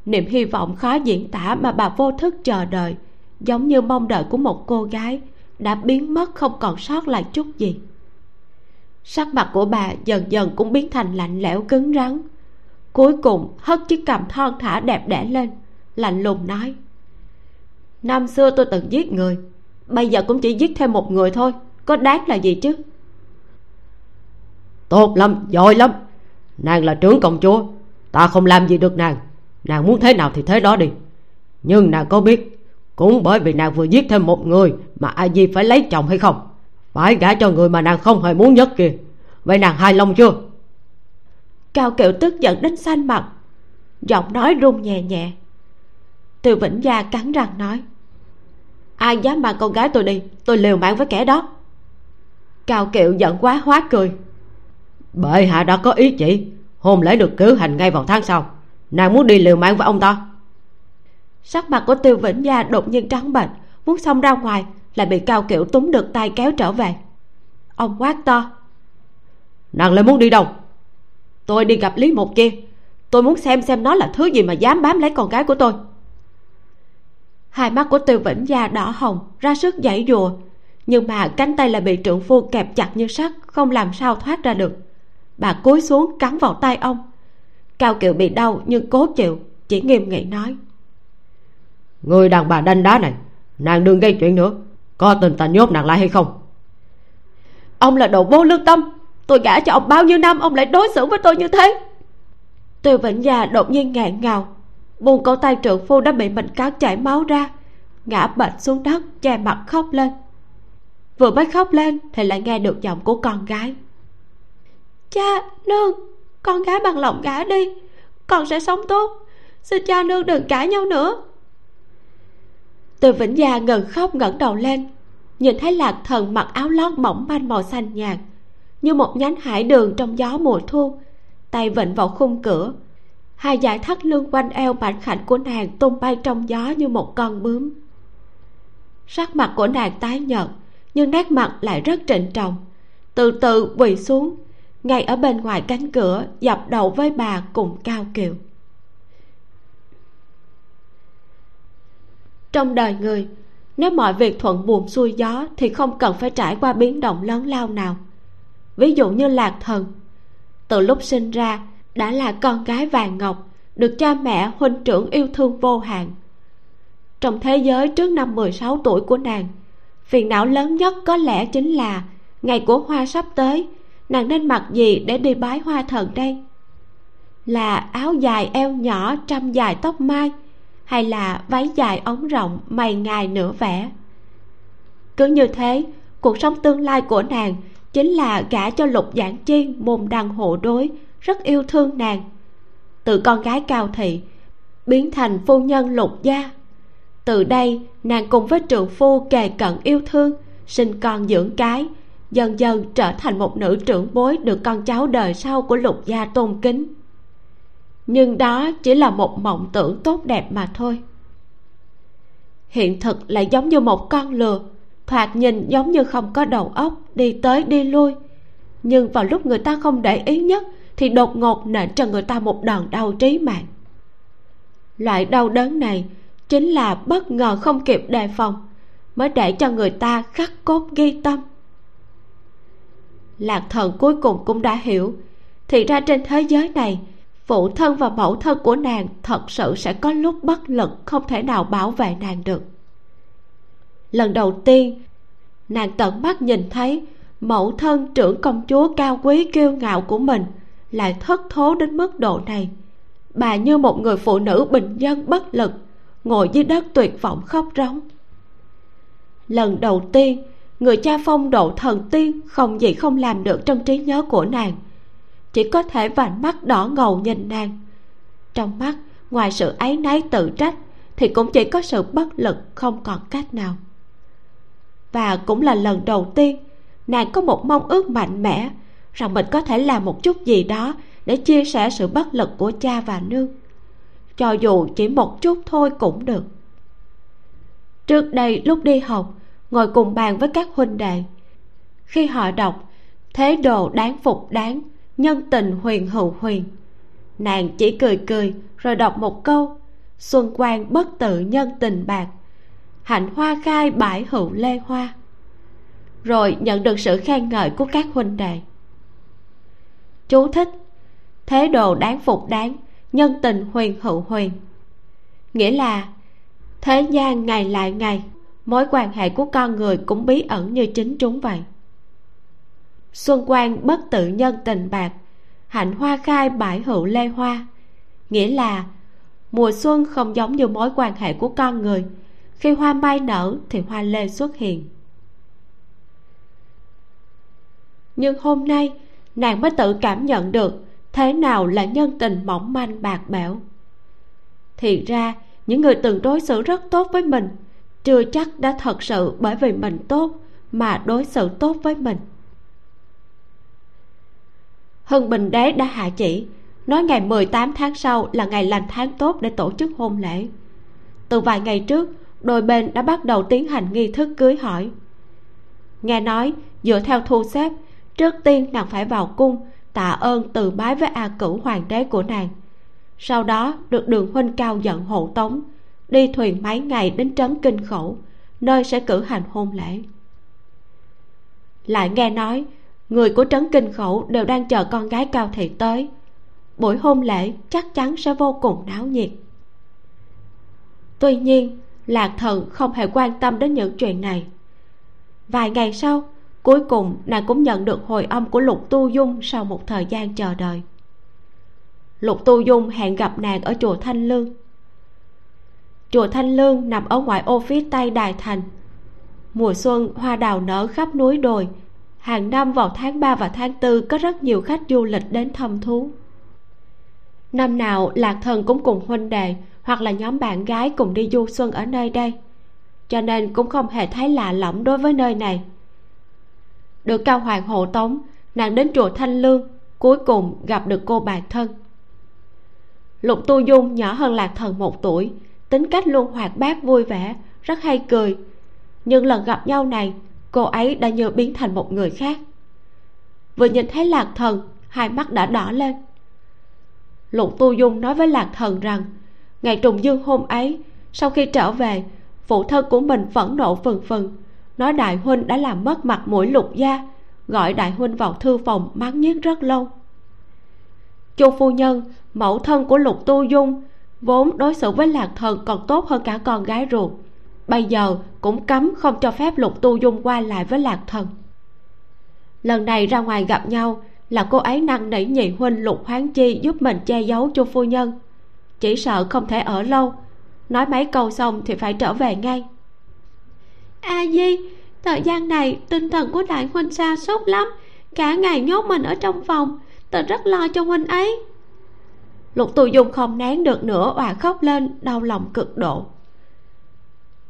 niềm hy vọng khó diễn tả mà bà vô thức chờ đợi, giống như mong đợi của một cô gái đã biến mất không còn sót lại chút gì. Sắc mặt của bà dần dần cũng biến thành lạnh lẽo cứng rắn. Cuối cùng, hất chiếc cằm thon thả đẹp đẽ lên, lạnh lùng nói, năm xưa tôi từng giết người, bây giờ cũng chỉ giết thêm một người thôi, có đáng là gì chứ? Tốt lắm, giỏi lắm. Nàng là trưởng công chúa, ta không làm gì được nàng. Nàng muốn thế nào thì thế đó đi. Nhưng nàng có biết, cũng bởi vì nàng vừa giết thêm một người mà ai di phải lấy chồng hay không? Phải gả cho người mà nàng không hề muốn nhất kìa vậy nàng hài lòng chưa? Cao kiệu tức giận đến xanh mặt, giọng nói run nhẹ nhẹ. Từ vĩnh gia cắn răng nói, ai dám mang con gái tôi đi, tôi liều mạng với kẻ đó. Cao kiệu giận quá hóa cười bệ hạ đã có ý chỉ. Hôn lễ được cử hành ngay vào tháng sau. Nàng muốn đi liều mạng với ông ta. Sắc mặt của tiêu vĩnh gia đột nhiên trắng bệch muốn xông ra ngoài lại bị cao kiểu túm được tay kéo trở về. Ông quát to. Nàng lại muốn đi đâu? Tôi đi gặp lý một kia tôi muốn xem xem nó là thứ gì mà dám bám lấy con gái của tôi. Hai mắt của tiêu vĩnh gia đỏ hồng ra sức giãy dùa nhưng mà cánh tay lại bị trượng phu kẹp chặt như sắt không làm sao thoát ra được bà cúi xuống cắn vào tay ông. Cao kiều bị đau nhưng cố chịu chỉ nghiêm nghị nói. Người đàn bà đanh đá này nàng đừng gây chuyện nữa. Có tình ta nhốt nàng lại hay không? Ông là đồ vô lương tâm. Tôi gả cho ông bao nhiêu năm ông lại đối xử với tôi như thế? Tiêu vĩnh già đột nhiên ngạn ngào. Buông cổ tay trượng phu đã bị mình cát chảy máu ra ngã bệt xuống đất che mặt khóc lên. Vừa mới khóc lên thì lại nghe được giọng của con gái cha, nương, con gái bằng lòng gả đi, con sẽ sống tốt. Xin cha nương đừng cãi nhau nữa. Từ vĩnh gia ngừng khóc ngẩng đầu lên, nhìn thấy lạc thần mặc áo lót mỏng manh màu xanh nhạt, như một nhánh hải đường trong gió mùa thu, tay vịnh vào khung cửa. Hai dải thắt lưng quanh eo mảnh khảnh của nàng tung bay trong gió như một con bướm. Sắc mặt của nàng tái nhợt, nhưng nét mặt lại rất trịnh trọng, từ từ quỳ xuống ngay ở bên ngoài cánh cửa, dập đầu với bà cùng cao kiều. Trong đời người, nếu mọi việc thuận buồm xuôi gió thì không cần phải trải qua biến động lớn lao nào. Ví dụ như lạc thần, từ lúc sinh ra đã là con gái vàng ngọc, được cha mẹ huynh trưởng yêu thương vô hạn. Trong thế giới trước năm 16 tuổi của nàng, phiền não lớn nhất có lẽ chính là ngày của hoa sắp tới nàng nên mặc gì để đi bái hoa thần đây? Là áo dài eo nhỏ trăm dài tóc mai, hay là váy dài ống rộng mày ngài nửa vẽ? Cứ như thế, cuộc sống tương lai của nàng chính là gả cho lục giảng chi môn đăng hộ đối, rất yêu thương nàng. Từ con gái cao thị biến thành phu nhân lục gia. Từ đây, nàng cùng với trượng phu kề cận yêu thương, sinh con dưỡng cái dần dần trở thành một nữ trưởng bối được con cháu đời sau của lục gia tôn kính. Nhưng đó chỉ là một mộng tưởng tốt đẹp mà thôi. Hiện thực lại giống như một con lừa, thoạt nhìn giống như không có đầu óc, đi tới đi lui. Nhưng vào lúc người ta không để ý nhất thì đột ngột nện cho người ta một đòn đau trí mạng. Loại đau đớn này chính là bất ngờ không kịp đề phòng, mới để cho người ta khắc cốt ghi tâm lạc thần cuối cùng cũng đã hiểu. Thì ra trên thế giới này, phụ thân và mẫu thân của nàng thật sự sẽ có lúc bất lực không thể nào bảo vệ nàng được. Lần đầu tiên, nàng tận mắt nhìn thấy mẫu thân trưởng công chúa cao quý kiêu ngạo của mình lại thất thố đến mức độ này. Bà như một người phụ nữ bình dân bất lực, ngồi dưới đất tuyệt vọng khóc rống. Lần đầu tiên người cha phong độ thần tiên không gì không làm được trong trí nhớ của nàng. Chỉ có thể vành mắt đỏ ngầu nhìn nàng. Trong mắt, ngoài sự áy náy tự trách, thì cũng chỉ có sự bất lực không còn cách nào. Và cũng là lần đầu tiên, nàng có một mong ước mạnh mẽ rằng mình có thể làm một chút gì đó để chia sẻ sự bất lực của cha và nương. Cho dù chỉ một chút thôi cũng được. Trước đây lúc đi học ngồi cùng bàn với các huynh đệ. Khi họ đọc, thế đồ đáng phục đáng, nhân tình huyền hữu huyền. Nàng chỉ cười cười rồi đọc một câu, xuân quan bất tự nhân tình bạc, hạnh hoa khai bãi hữu lê hoa. Rồi nhận được sự khen ngợi của các huynh đệ. Chú thích, thế đồ đáng phục đáng, nhân tình huyền hữu huyền. Nghĩa là, thế gian ngày lại ngày mối quan hệ của con người cũng bí ẩn như chính chúng vậy. Xuân quan bất tự nhân tình bạc, hạnh hoa khai bãi hữu lê hoa. Nghĩa là, mùa xuân không giống như mối quan hệ của con người. Khi hoa mai nở thì hoa lê xuất hiện. Nhưng hôm nay, nàng mới tự cảm nhận được thế nào là nhân tình mỏng manh bạc bẽo. Thì ra, những người từng đối xử rất tốt với mình chưa chắc đã thật sự bởi vì mình tốt mà đối xử tốt với mình. Hưng bình đế đã hạ chỉ, nói ngày 18 tháng sau là ngày lành tháng tốt để tổ chức hôn lễ. Từ vài ngày trước, đôi bên đã bắt đầu tiến hành nghi thức cưới hỏi. Nghe nói, dựa theo thu xếp, trước tiên nàng phải vào cung tạ ơn từ bái với a cửu hoàng đế của nàng. Sau đó được đường huynh cao giận hộ tống đi thuyền mấy ngày đến trấn kinh khẩu, nơi sẽ cử hành hôn lễ. Lại nghe nói, người của trấn kinh khẩu đều đang chờ con gái cao thị tới. Buổi hôn lễ chắc chắn sẽ vô cùng náo nhiệt. Tuy nhiên, lạc thần không hề quan tâm đến những chuyện này. Vài ngày sau, cuối cùng nàng cũng nhận được hồi âm của lục tu dung sau một thời gian chờ đợi. Lục tu dung hẹn gặp nàng ở chùa thanh lương chùa thanh lương nằm ở ngoại ô phía tây đài thành. Mùa xuân, hoa đào nở khắp núi đồi. Hàng năm vào tháng 3 và tháng 4 có rất nhiều khách du lịch đến thăm thú. Năm nào, lạc thần cũng cùng huynh đệ hoặc là nhóm bạn gái cùng đi du xuân ở nơi đây. Cho nên cũng không hề thấy lạ lẫm đối với nơi này. Được cao hoàng hộ tống, nàng đến chùa thanh lương, cuối cùng gặp được cô bạn thân. Lục tu dung nhỏ hơn lạc thần một tuổi tính cách luôn hoạt bát vui vẻ, rất hay cười. Nhưng lần gặp nhau này, cô ấy đã như biến thành một người khác. Vừa nhìn thấy lạc thần, hai mắt đã đỏ lên. Lục tu dung nói với lạc thần rằng, ngày trùng dương hôm ấy, sau khi trở về, phụ thân của mình phẫn nộ phừng phừng nói đại huynh đã làm mất mặt mũi lục gia, gọi đại huynh vào thư phòng mắng nhiếc rất lâu. Chu phu nhân, mẫu thân của lục tu dung vốn đối xử với lạc thần còn tốt hơn cả con gái ruột. Bây giờ cũng cấm không cho phép lục tu dung qua lại với lạc thần. Lần này ra ngoài gặp nhau là cô ấy năn nỉ nhị huynh lục hoáng chi giúp mình che giấu chu phu nhân. Chỉ sợ không thể ở lâu. Nói mấy câu xong thì phải trở về ngay. A di, thời gian này tinh thần của đại huynh xa sút lắm. Cả ngày nhốt mình ở trong phòng. Tớ rất lo cho huynh ấy lục tù dung không nén được nữa òa khóc lên, đau lòng cực độ.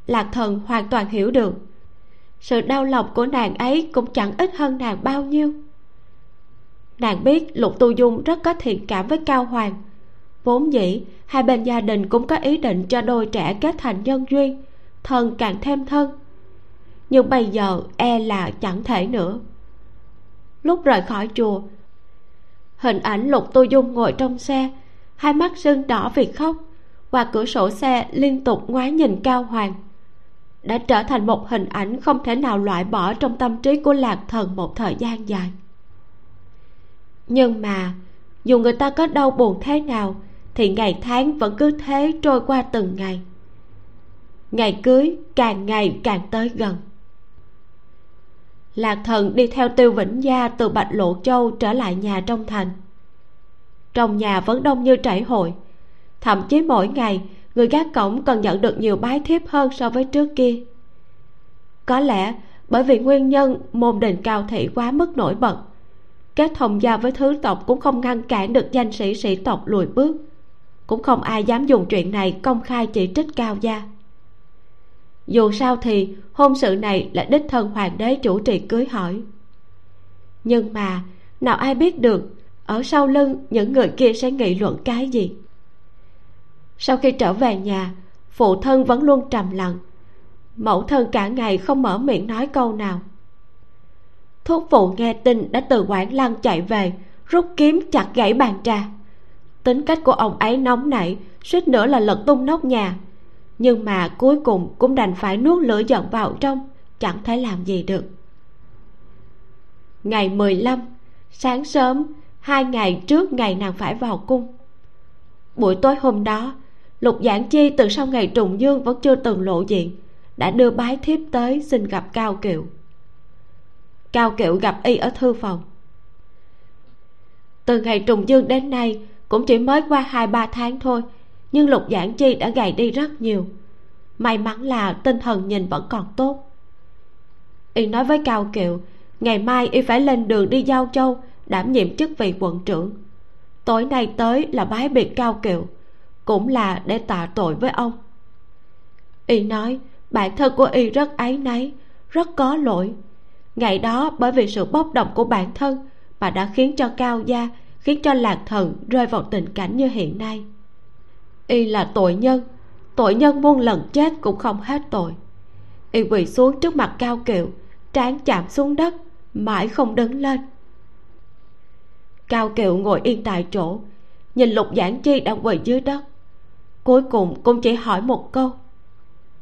Lạc thần hoàn toàn hiểu được. Sự đau lòng của nàng ấy cũng chẳng ít hơn nàng bao nhiêu. Nàng biết lục tu dung rất có thiện cảm với cao hoàng. Vốn dĩ, hai bên gia đình cũng có ý định cho đôi trẻ kết thành nhân duyên, thân càng thêm thân. Nhưng bây giờ e là chẳng thể nữa. Lúc rời khỏi chùa, hình ảnh lục tu dung ngồi trong xe hai mắt sưng đỏ vì khóc qua cửa sổ xe liên tục ngoái nhìn cao hoàng. Đã trở thành một hình ảnh không thể nào loại bỏ trong tâm trí của lạc thần một thời gian dài. Nhưng mà, dù người ta có đau buồn thế nào, thì ngày tháng vẫn cứ thế trôi qua từng ngày. Ngày cưới càng ngày càng tới gần. Lạc thần đi theo tiêu vĩnh gia từ bạch lộ châu trở lại nhà trong thành trong nhà vẫn đông như trảy hội. Thậm chí mỗi ngày, người gác cổng còn nhận được nhiều bái thiếp hơn so với trước kia. Có lẽ bởi vì nguyên nhân môn đình cao thị quá mức nổi bật kết thông gia với thứ tộc cũng không ngăn cản được danh sĩ sĩ tộc lùi bước. Cũng không ai dám dùng chuyện này công khai chỉ trích cao gia. Dù sao thì hôn sự này là đích thân hoàng đế chủ trì cưới hỏi. Nhưng mà, nào ai biết được ở sau lưng, những người kia sẽ nghị luận cái gì? Sau khi trở về nhà, phụ thân vẫn luôn trầm lặng. Mẫu thân cả ngày không mở miệng nói câu nào. Thuốc phụ nghe tin đã từ quảng lăng chạy về, rút kiếm chặt gãy bàn trà. Tính cách của ông ấy nóng nảy, suýt nữa là lật tung nóc nhà. Nhưng mà cuối cùng cũng đành phải nuốt lửa giận vào trong, chẳng thể làm gì được. Ngày 15 sáng sớm hai ngày trước ngày nàng phải vào cung. Buổi tối hôm đó, lục giảng chi từ sau ngày trùng dương vẫn chưa từng lộ diện, đã đưa bái thiếp tới xin gặp cao kiệu. Cao kiệu gặp y ở thư phòng. Từ ngày trùng dương đến nay, cũng chỉ mới qua hai ba tháng thôi, nhưng lục giảng chi đã gầy đi rất nhiều. May mắn là tinh thần nhìn vẫn còn tốt. Y nói với cao kiệu, ngày mai y phải lên đường đi giao châu đảm nhiệm chức vị quận trưởng. Tối nay tới là bái biệt cao kiệu, cũng là để tạ tội với ông. Y nói bản thân của y rất áy náy, rất có lỗi. Ngày đó bởi vì sự bốc đồng của bản thân mà đã khiến cho cao gia, khiến cho lạc thần rơi vào tình cảnh như hiện nay. Y là tội nhân tội nhân muôn lần chết cũng không hết tội. Y quỳ xuống trước mặt cao kiệu, trán chạm xuống đất, mãi không đứng lên cao kiệu ngồi yên tại chỗ, nhìn lục giảng chi đang quỳ dưới đất. Cuối cùng cũng chỉ hỏi một câu,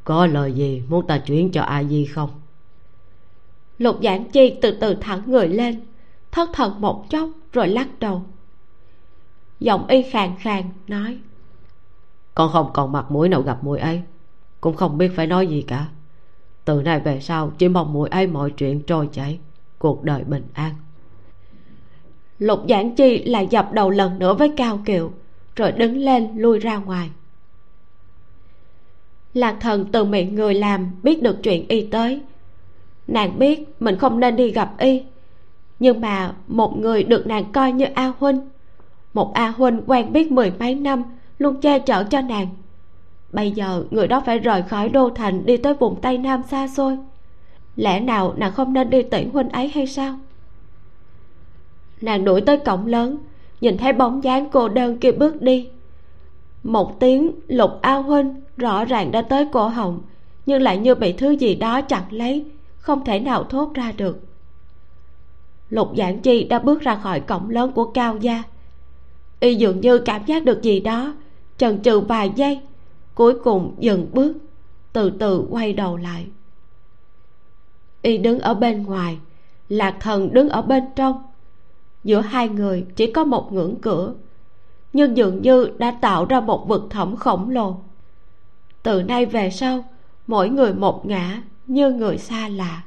có lời gì muốn ta chuyển cho a di không? Lục giảng chi từ từ thẳng người lên, thất thần một chốc rồi lắc đầu. Giọng y khàn khàn nói, con không còn mặt mũi nào gặp muội ấy, cũng không biết phải nói gì cả. Từ nay về sau chỉ mong muội ấy mọi chuyện trôi chảy, cuộc đời bình an lục giảng chi lại dập đầu lần nữa với cao kiệu, rồi đứng lên lui ra ngoài. Lạc thần từ miệng người làm biết được chuyện y tới. Nàng biết mình không nên đi gặp y nhưng mà một người được nàng coi như a huynh một a huynh quen biết mười mấy năm luôn che chở cho nàng. Bây giờ người đó phải rời khỏi đô thành đi tới vùng tây nam xa xôi. Lẽ nào nàng không nên đi tiễn huynh ấy hay sao? Nàng đuổi tới cổng lớn, nhìn thấy bóng dáng cô đơn kia bước đi. Một tiếng lục ao huynh rõ ràng đã tới cổ họng, nhưng lại như bị thứ gì đó chặn lấy, không thể nào thốt ra được. Lục giảng chi đã bước ra khỏi cổng lớn của cao gia. Y dường như cảm giác được gì đó, chần chừ vài giây, cuối cùng dừng bước, từ từ quay đầu lại. Y đứng ở bên ngoài, lạc thần đứng ở bên trong giữa hai người chỉ có một ngưỡng cửa. Nhưng dường như đã tạo ra một vực thẳm khổng lồ. Từ nay về sau, mỗi người một ngã như người xa lạ.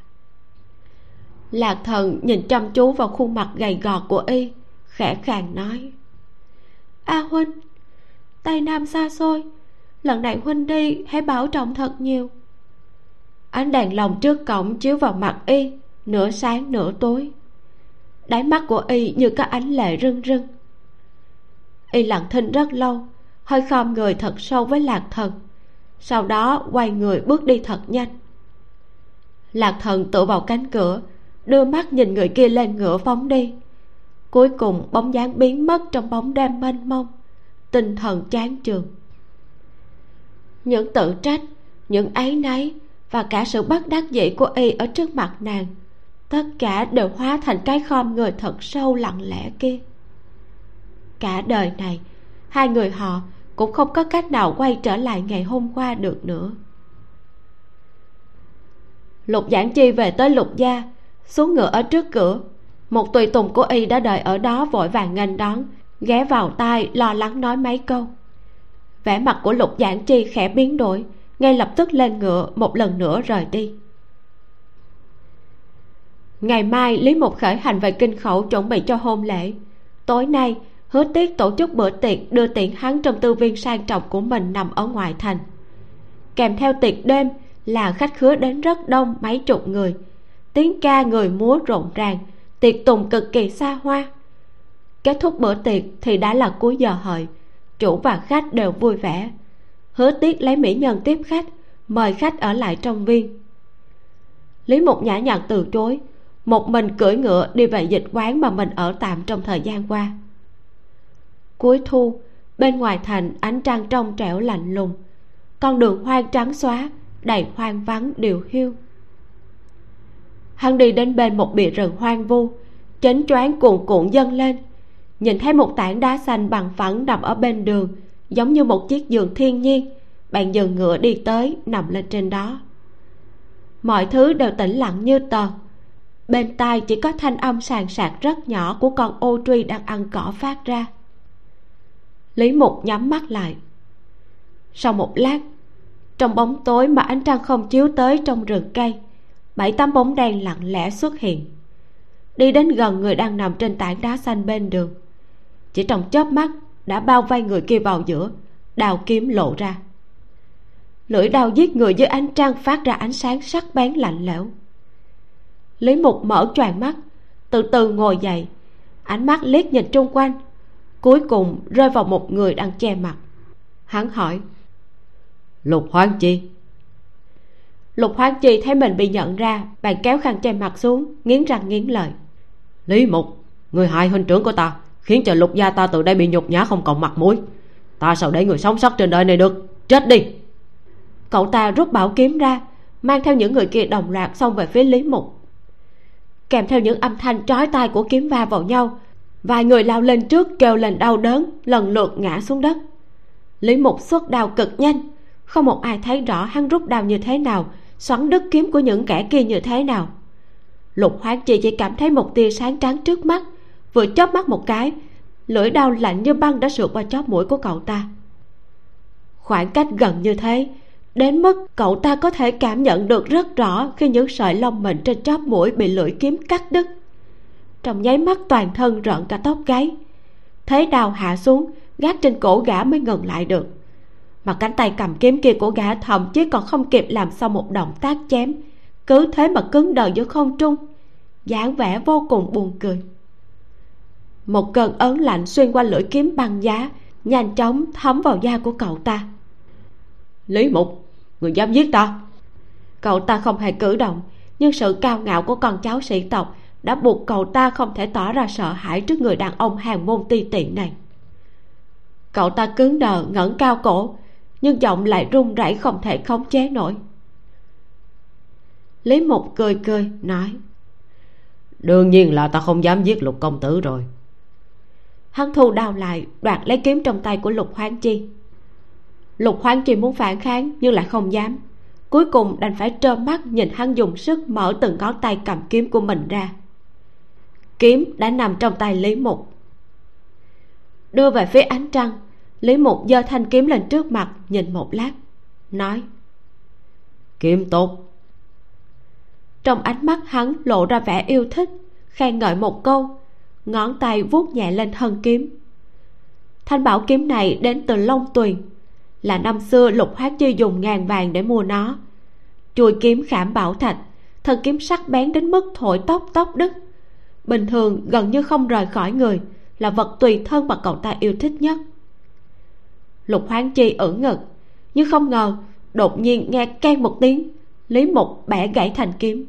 Lạc thần nhìn chăm chú vào khuôn mặt gầy gò của y, khẽ khàng nói, a huynh tây nam xa xôi, lần này huynh đi hãy bảo trọng thật nhiều. Ánh đèn lồng trước cổng chiếu vào mặt y nửa sáng nửa tối đáy mắt của y như có ánh lệ rưng rưng. Y lặng thinh rất lâu, hơi khom người thật sâu với lạc thần. Sau đó, quay người bước đi thật nhanh. Lạc thần tựa vào cánh cửa, đưa mắt nhìn người kia lên ngựa phóng đi. Cuối cùng, bóng dáng biến mất trong bóng đêm mênh mông, tinh thần chán trường những tự trách, những áy náy và cả sự bất đắc dĩ của y ở trước mặt nàng tất cả đều hóa thành cái khom người thật sâu lặng lẽ kia. Cả đời này, hai người họ cũng không có cách nào quay trở lại ngày hôm qua được nữa. Lục giảng chi về tới lục gia, xuống ngựa ở trước cửa. Một tùy tùng của y đã đợi ở đó vội vàng nghênh đón, ghé vào tai lo lắng nói mấy câu. Vẻ mặt của lục giảng chi khẽ biến đổi, ngay lập tức lên ngựa một lần nữa rời đi ngày mai, lý mục khởi hành về kinh khẩu chuẩn bị cho hôn lễ. Tối nay, hứa tiết tổ chức bữa tiệc đưa tiện hắn trong tư viên sang trọng của mình nằm ở ngoài thành. Kèm theo tiệc đêm là khách khứa đến rất đông, mấy chục người. Tiếng ca người múa rộn ràng, tiệc tùng cực kỳ xa hoa. Kết thúc bữa tiệc thì đã là cuối giờ hợi, chủ và khách đều vui vẻ. Hứa tiết lấy mỹ nhân tiếp khách, mời khách ở lại trong viên. Lý mục nhã nhặn từ chối một mình cưỡi ngựa đi về dịch quán mà mình ở tạm trong thời gian qua. Cuối thu, bên ngoài thành ánh trăng trong trẻo lạnh lùng. Con đường hoang trắng xóa, đầy hoang vắng điều hiu. Hắn đi đến bên một bìa rừng hoang vu chánh choáng cuồn cuộn dâng lên. Nhìn thấy một tảng đá xanh bằng phẳng nằm ở bên đường, giống như một chiếc giường thiên nhiên. Bạn dừng ngựa đi tới, nằm lên trên đó. Mọi thứ đều tĩnh lặng như tờ bên tai chỉ có thanh âm sàn sạc rất nhỏ của con ô truy đang ăn cỏ phát ra. Lý mục nhắm mắt lại. Sau một lát, trong bóng tối mà ánh trăng không chiếu tới trong rừng cây, bảy tám bóng đen lặng lẽ xuất hiện. Đi đến gần người đang nằm trên tảng đá xanh bên đường. Chỉ trong chớp mắt đã bao vây người kia vào giữa, đào kiếm lộ ra. Lưỡi đao giết người dưới ánh trăng phát ra ánh sáng sắc bén lạnh lẽo lý mục mở choàng mắt từ từ ngồi dậy. Ánh mắt liếc nhìn chung quanh cuối cùng rơi vào một người đang che mặt. Hắn hỏi lục hoang chi? Lục hoang chi thấy mình bị nhận ra bèn kéo khăn che mặt xuống nghiến răng nghiến lợi. Lý mục người hại huynh trưởng của ta khiến cho lục gia ta từ đây bị nhục nhã không còn mặt mũi. Ta sao để người sống sót trên đời này được? Chết đi! Cậu ta rút bảo kiếm ra mang theo những người kia đồng loạt xông về phía lý mục kèm theo những âm thanh trói tai của kiếm va vào nhau. Vài người lao lên trước kêu lên đau đớn, lần lượt ngã xuống đất. Lý mục xuất đao cực nhanh. Không một ai thấy rõ hắn rút đao như thế nào, xoắn đứt kiếm của những kẻ kia như thế nào. Lục hoán chi chỉ cảm thấy một tia sáng trắng trước mắt, vừa chớp mắt một cái, lưỡi đao lạnh như băng đã sượt qua chóp mũi của cậu ta. Khoảng cách gần như thế đến mức cậu ta có thể cảm nhận được rất rõ khi những sợi lông mịn trên chóp mũi bị lưỡi kiếm cắt đứt. Trong nháy mắt toàn thân rợn cả tóc gáy. Thế đào hạ xuống, gác trên cổ gã mới ngừng lại được. Mà cánh tay cầm kiếm kia của gã thậm chí còn không kịp làm xong một động tác chém. Cứ thế mà cứng đờ giữa không trung, dáng vẻ vô cùng buồn cười. Một cơn ớn lạnh xuyên qua lưỡi kiếm băng giá, nhanh chóng thấm vào da của cậu ta. Lý mục người dám giết ta? Cậu ta không hề cử động nhưng sự cao ngạo của con cháu sĩ tộc đã buộc cậu ta không thể tỏ ra sợ hãi trước người đàn ông hàng môn ti tiện này. Cậu ta cứng đờ ngẩng cao cổ nhưng giọng lại run rẩy không thể khống chế nổi. Lý mục cười cười nói đương nhiên là ta không dám giết lục công tử rồi. Hắn thu đao lại đoạt lấy kiếm trong tay của lục hoáng chi lục hoáng chi muốn phản kháng nhưng lại không dám. Cuối cùng đành phải trơ mắt nhìn hắn dùng sức mở từng ngón tay cầm kiếm của mình ra. Kiếm đã nằm trong tay lý mục. Đưa về phía ánh trăng lý mục giơ thanh kiếm lên trước mặt nhìn một lát nói kiếm tốt. Trong ánh mắt hắn lộ ra vẻ yêu thích khen ngợi một câu ngón tay vuốt nhẹ lên thân kiếm. Thanh bảo kiếm này đến từ long tuyền là năm xưa lục hoác chi dùng ngàn vàng để mua nó. Chuôi kiếm khảm bảo thạch, thân kiếm sắc bén đến mức thổi tóc tóc đứt. Bình thường gần như không rời khỏi người, là vật tùy thân mà cậu ta yêu thích nhất. Lục hoáng chi ưỡn ngực, nhưng không ngờ đột nhiên nghe keng một tiếng lý mục bẻ gãy thành kiếm.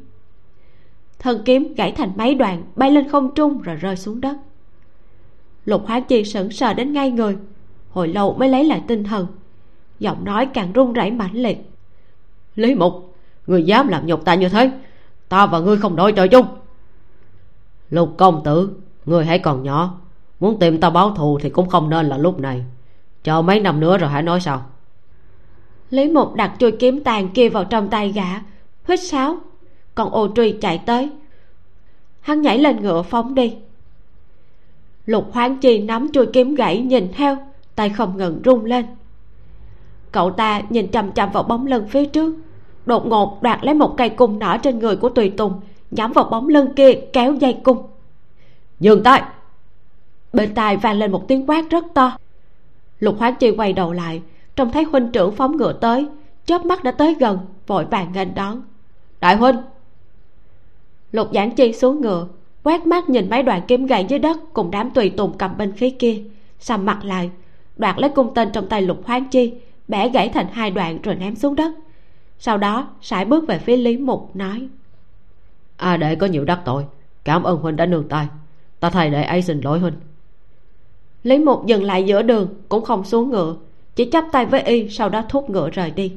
Thân kiếm gãy thành mấy đoạn, bay lên không trung rồi rơi xuống đất. Lục hoáng chi sững sờ đến ngay người, hồi lâu mới lấy lại tinh thần giọng nói càng run rẩy mãnh liệt. Lý mục người dám làm nhục ta như thế, ta và ngươi không đội trời chung. Lục công tử người hãy còn nhỏ, muốn tìm ta báo thù thì cũng không nên là lúc này. Chờ mấy năm nữa rồi hãy nói sao lý mục đặt chuôi kiếm tàn kia vào trong tay gã, huýt sáo. Còn ô truy chạy tới. Hắn nhảy lên ngựa phóng đi. Lục hoáng chi nắm chuôi kiếm gãy nhìn theo, tay không ngừng rung lên cậu ta nhìn chằm chằm vào bóng lưng phía trước. Đột ngột đoạt lấy một cây cung nỏ trên người của tùy tùng, nhắm vào bóng lưng kia, kéo dây cung. Dừng tay! Bên tai vang lên một tiếng quát rất to. Lục hoán chi quay đầu lại, trông thấy huynh trưởng phóng ngựa tới, chớp mắt đã tới gần, vội vàng nghênh đón. Đại huynh! Lục giảng chi xuống ngựa, quét mắt nhìn mấy đoạn kiếm gậy dưới đất cùng đám tùy tùng cầm binh khí kia, sầm mặt lại, đoạt lấy cung tên trong tay lục hoán chi bẻ gãy thành hai đoạn rồi ném xuống đất. Sau đó sải bước về phía lý mục nói a à, đệ có nhiều đắc tội cảm ơn huynh đã nương tay. Ta thay đệ ấy xin lỗi huynh. Lý mục dừng lại giữa đường cũng không xuống ngựa chỉ chắp tay với y sau đó thúc ngựa rời đi.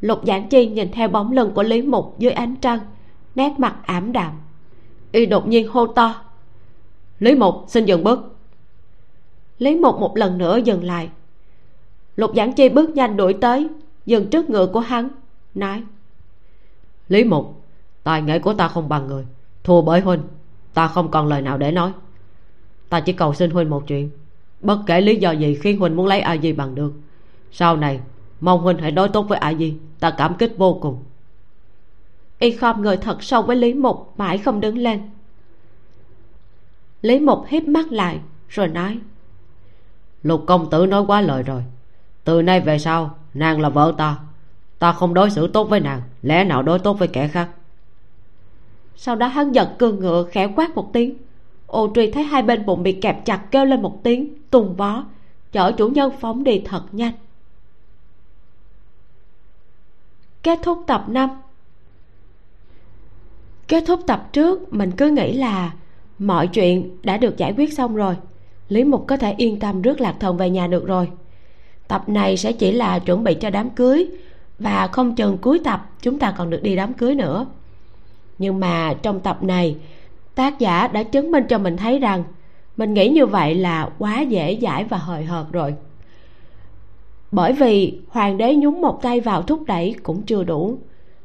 Lục giảng chi nhìn theo bóng lưng của lý mục dưới ánh trăng nét mặt ảm đạm. Y đột nhiên hô to lý mục xin dừng bước. Lý mục một lần nữa dừng lại lục giảng chi bước nhanh đuổi tới, dừng trước ngựa của hắn, nói, lý mục, tài nghệ của ta không bằng người, thua bởi huynh, ta không còn lời nào để nói. Ta chỉ cầu xin huynh một chuyện, bất kể lý do gì khiến huynh muốn lấy a di bằng được, sau này mong huynh hãy đối tốt với a di ta cảm kích vô cùng. Y khom người thật sâu với lý mục, mãi không đứng lên. Lý mục híp mắt lại, rồi nói, lục công tử nói quá lời rồi từ nay về sau, nàng là vợ ta. Ta không đối xử tốt với nàng, lẽ nào đối tốt với kẻ khác? Sau đó hắn giật cương ngựa, khẽ quát một tiếng. Ô truy thấy hai bên bụng bị kẹp chặt kêu lên một tiếng tung vó chở chủ nhân phóng đi thật nhanh. Kết thúc tập 5 kết thúc tập trước, mình cứ nghĩ là mọi chuyện đã được giải quyết xong rồi. Lý mục có thể yên tâm rước lạc thần về nhà được rồi tập này sẽ chỉ là chuẩn bị cho đám cưới và không chừng cuối tập chúng ta còn được đi đám cưới nữa. Nhưng mà trong tập này, tác giả đã chứng minh cho mình thấy rằng mình nghĩ như vậy là quá dễ dãi và hời hợt rồi. Bởi vì hoàng đế nhúng một tay vào thúc đẩy cũng chưa đủ.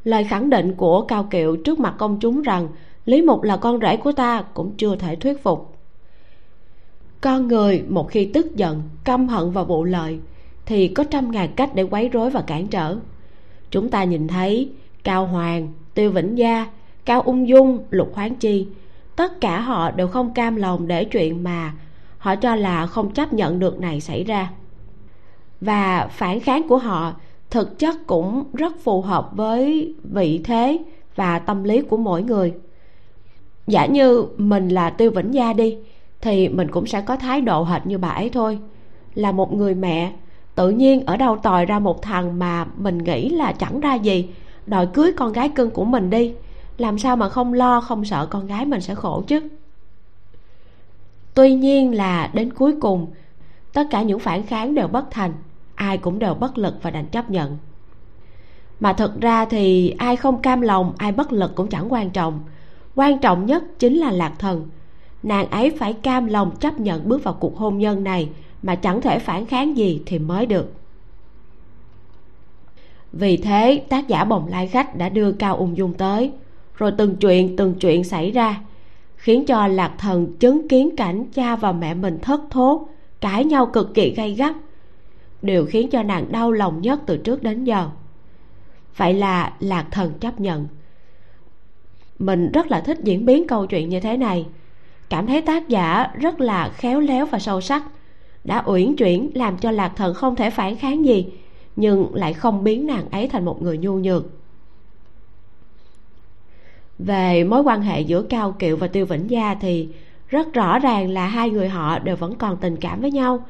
Lời khẳng định của cao kiệu trước mặt công chúng rằng lý mục là con rể của ta cũng chưa thể thuyết phục. Con người một khi tức giận, căm hận và vụ lợi thì có trăm ngàn cách để quấy rối và cản trở. Chúng ta nhìn thấy cao hoàng, tiêu vĩnh gia, cao ung dung, lục khoáng chi, tất cả họ đều không cam lòng để chuyện mà họ cho là không chấp nhận được này xảy ra. Và phản kháng của họ thực chất cũng rất phù hợp với vị thế và tâm lý của mỗi người. Giả như mình là tiêu vĩnh gia đi, thì mình cũng sẽ có thái độ hệt như bà ấy thôi. Là một người mẹ tự nhiên ở đâu tòi ra một thằng mà mình nghĩ là chẳng ra gì. Đòi cưới con gái cưng của mình đi. Làm sao mà không lo, không sợ con gái mình sẽ khổ chứ? Tuy nhiên là đến cuối cùng, tất cả những phản kháng đều bất thành. Ai cũng đều bất lực và đành chấp nhận. Mà thật ra thì ai không cam lòng, ai bất lực cũng chẳng quan trọng. Quan trọng nhất chính là lạc thần. Nàng ấy phải cam lòng chấp nhận bước vào cuộc hôn nhân này mà chẳng thể phản kháng gì thì mới được. Vì thế, tác giả bồng lai khách đã đưa cao ung dung tới, rồi từng chuyện từng chuyện xảy ra, khiến cho lạc thần chứng kiến cảnh cha và mẹ mình thất thố, cãi nhau cực kỳ gay gắt điều khiến cho nàng đau lòng nhất từ trước đến giờ. Vậy là lạc thần chấp nhận. Mình rất là thích diễn biến câu chuyện như thế này, cảm thấy tác giả rất là khéo léo và sâu sắc đã uyển chuyển làm cho lạc thần không thể phản kháng gì, nhưng lại không biến nàng ấy thành một người nhu nhược. Về mối quan hệ giữa cao kiệu và tiêu vĩnh gia thì rất rõ ràng là hai người họ đều vẫn còn tình cảm với nhau,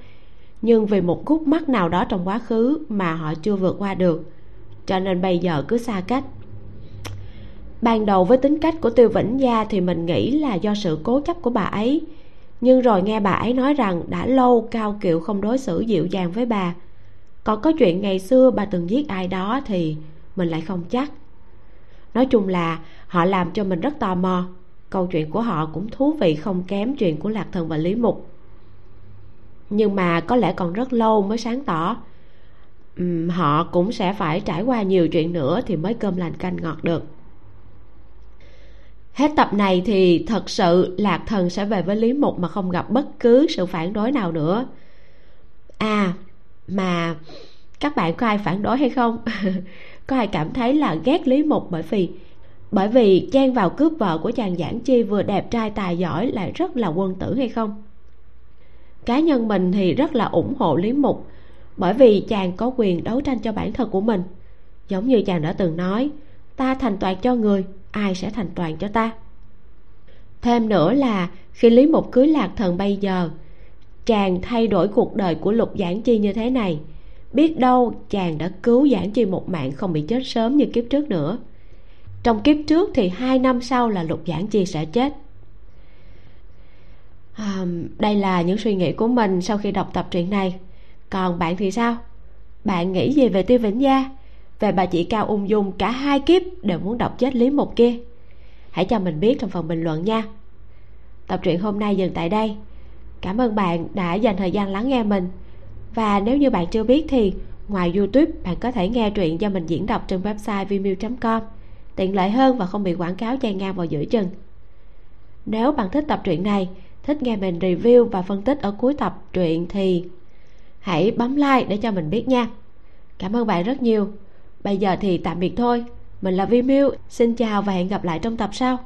nhưng vì một khúc mắc nào đó trong quá khứ mà họ chưa vượt qua được, cho nên bây giờ cứ xa cách. Ban đầu với tính cách của tiêu vĩnh gia thì mình nghĩ là do sự cố chấp của bà ấy nhưng rồi nghe bà ấy nói rằng đã lâu cao kiệu không đối xử dịu dàng với bà. Còn có chuyện ngày xưa bà từng giết ai đó thì mình lại không chắc. Nói chung là họ làm cho mình rất tò mò. Câu chuyện của họ cũng thú vị không kém chuyện của lạc thần và lý mục. Nhưng mà có lẽ còn rất lâu mới sáng tỏ. Uhm, họ cũng sẽ phải trải qua nhiều chuyện nữa thì mới cơm lành canh ngọt được hết tập này thì thật sự lạc thần sẽ về với lý mục mà không gặp bất cứ sự phản đối nào nữa. À mà các bạn có ai phản đối hay không? *laughs* Có ai cảm thấy là ghét lý mục bởi vì bởi vì chen vào cướp vợ của chàng giảng chi vừa đẹp trai tài giỏi lại rất là quân tử hay không? Cá nhân mình thì rất là ủng hộ lý mục bởi vì chàng có quyền đấu tranh cho bản thân của mình. Giống như chàng đã từng nói, ta thành toàn cho người ai sẽ thành toàn cho ta? Thêm nữa là khi lý mục cưới lạc thần bây giờ chàng thay đổi cuộc đời của lục giảng chi như thế này. Biết đâu chàng đã cứu giảng chi một mạng không bị chết sớm như kiếp trước nữa. Trong kiếp trước thì hai năm sau là lục giảng chi sẽ chết. À, đây là những suy nghĩ của mình sau khi đọc tập truyện này. Còn bạn thì sao? Bạn nghĩ gì về tiêu vĩnh gia? Về bà chị cao ung dung cả hai kiếp đều muốn đọc chết lý một kia. Hãy cho mình biết trong phần bình luận nha. Tập truyện hôm nay dừng tại đây. Cảm ơn bạn đã dành thời gian lắng nghe mình. Và nếu như bạn chưa biết thì ngoài youtube, bạn có thể nghe truyện do mình diễn đọc trên website vimeo com. Tiện lợi hơn và không bị quảng cáo chen ngang vào giữa chừng. Nếu bạn thích tập truyện này, thích nghe mình review và phân tích ở cuối tập truyện thì hãy bấm like để cho mình biết nha. Cảm ơn bạn rất nhiều bây giờ thì tạm biệt thôi. Mình là vi miu, xin chào và hẹn gặp lại trong tập sau.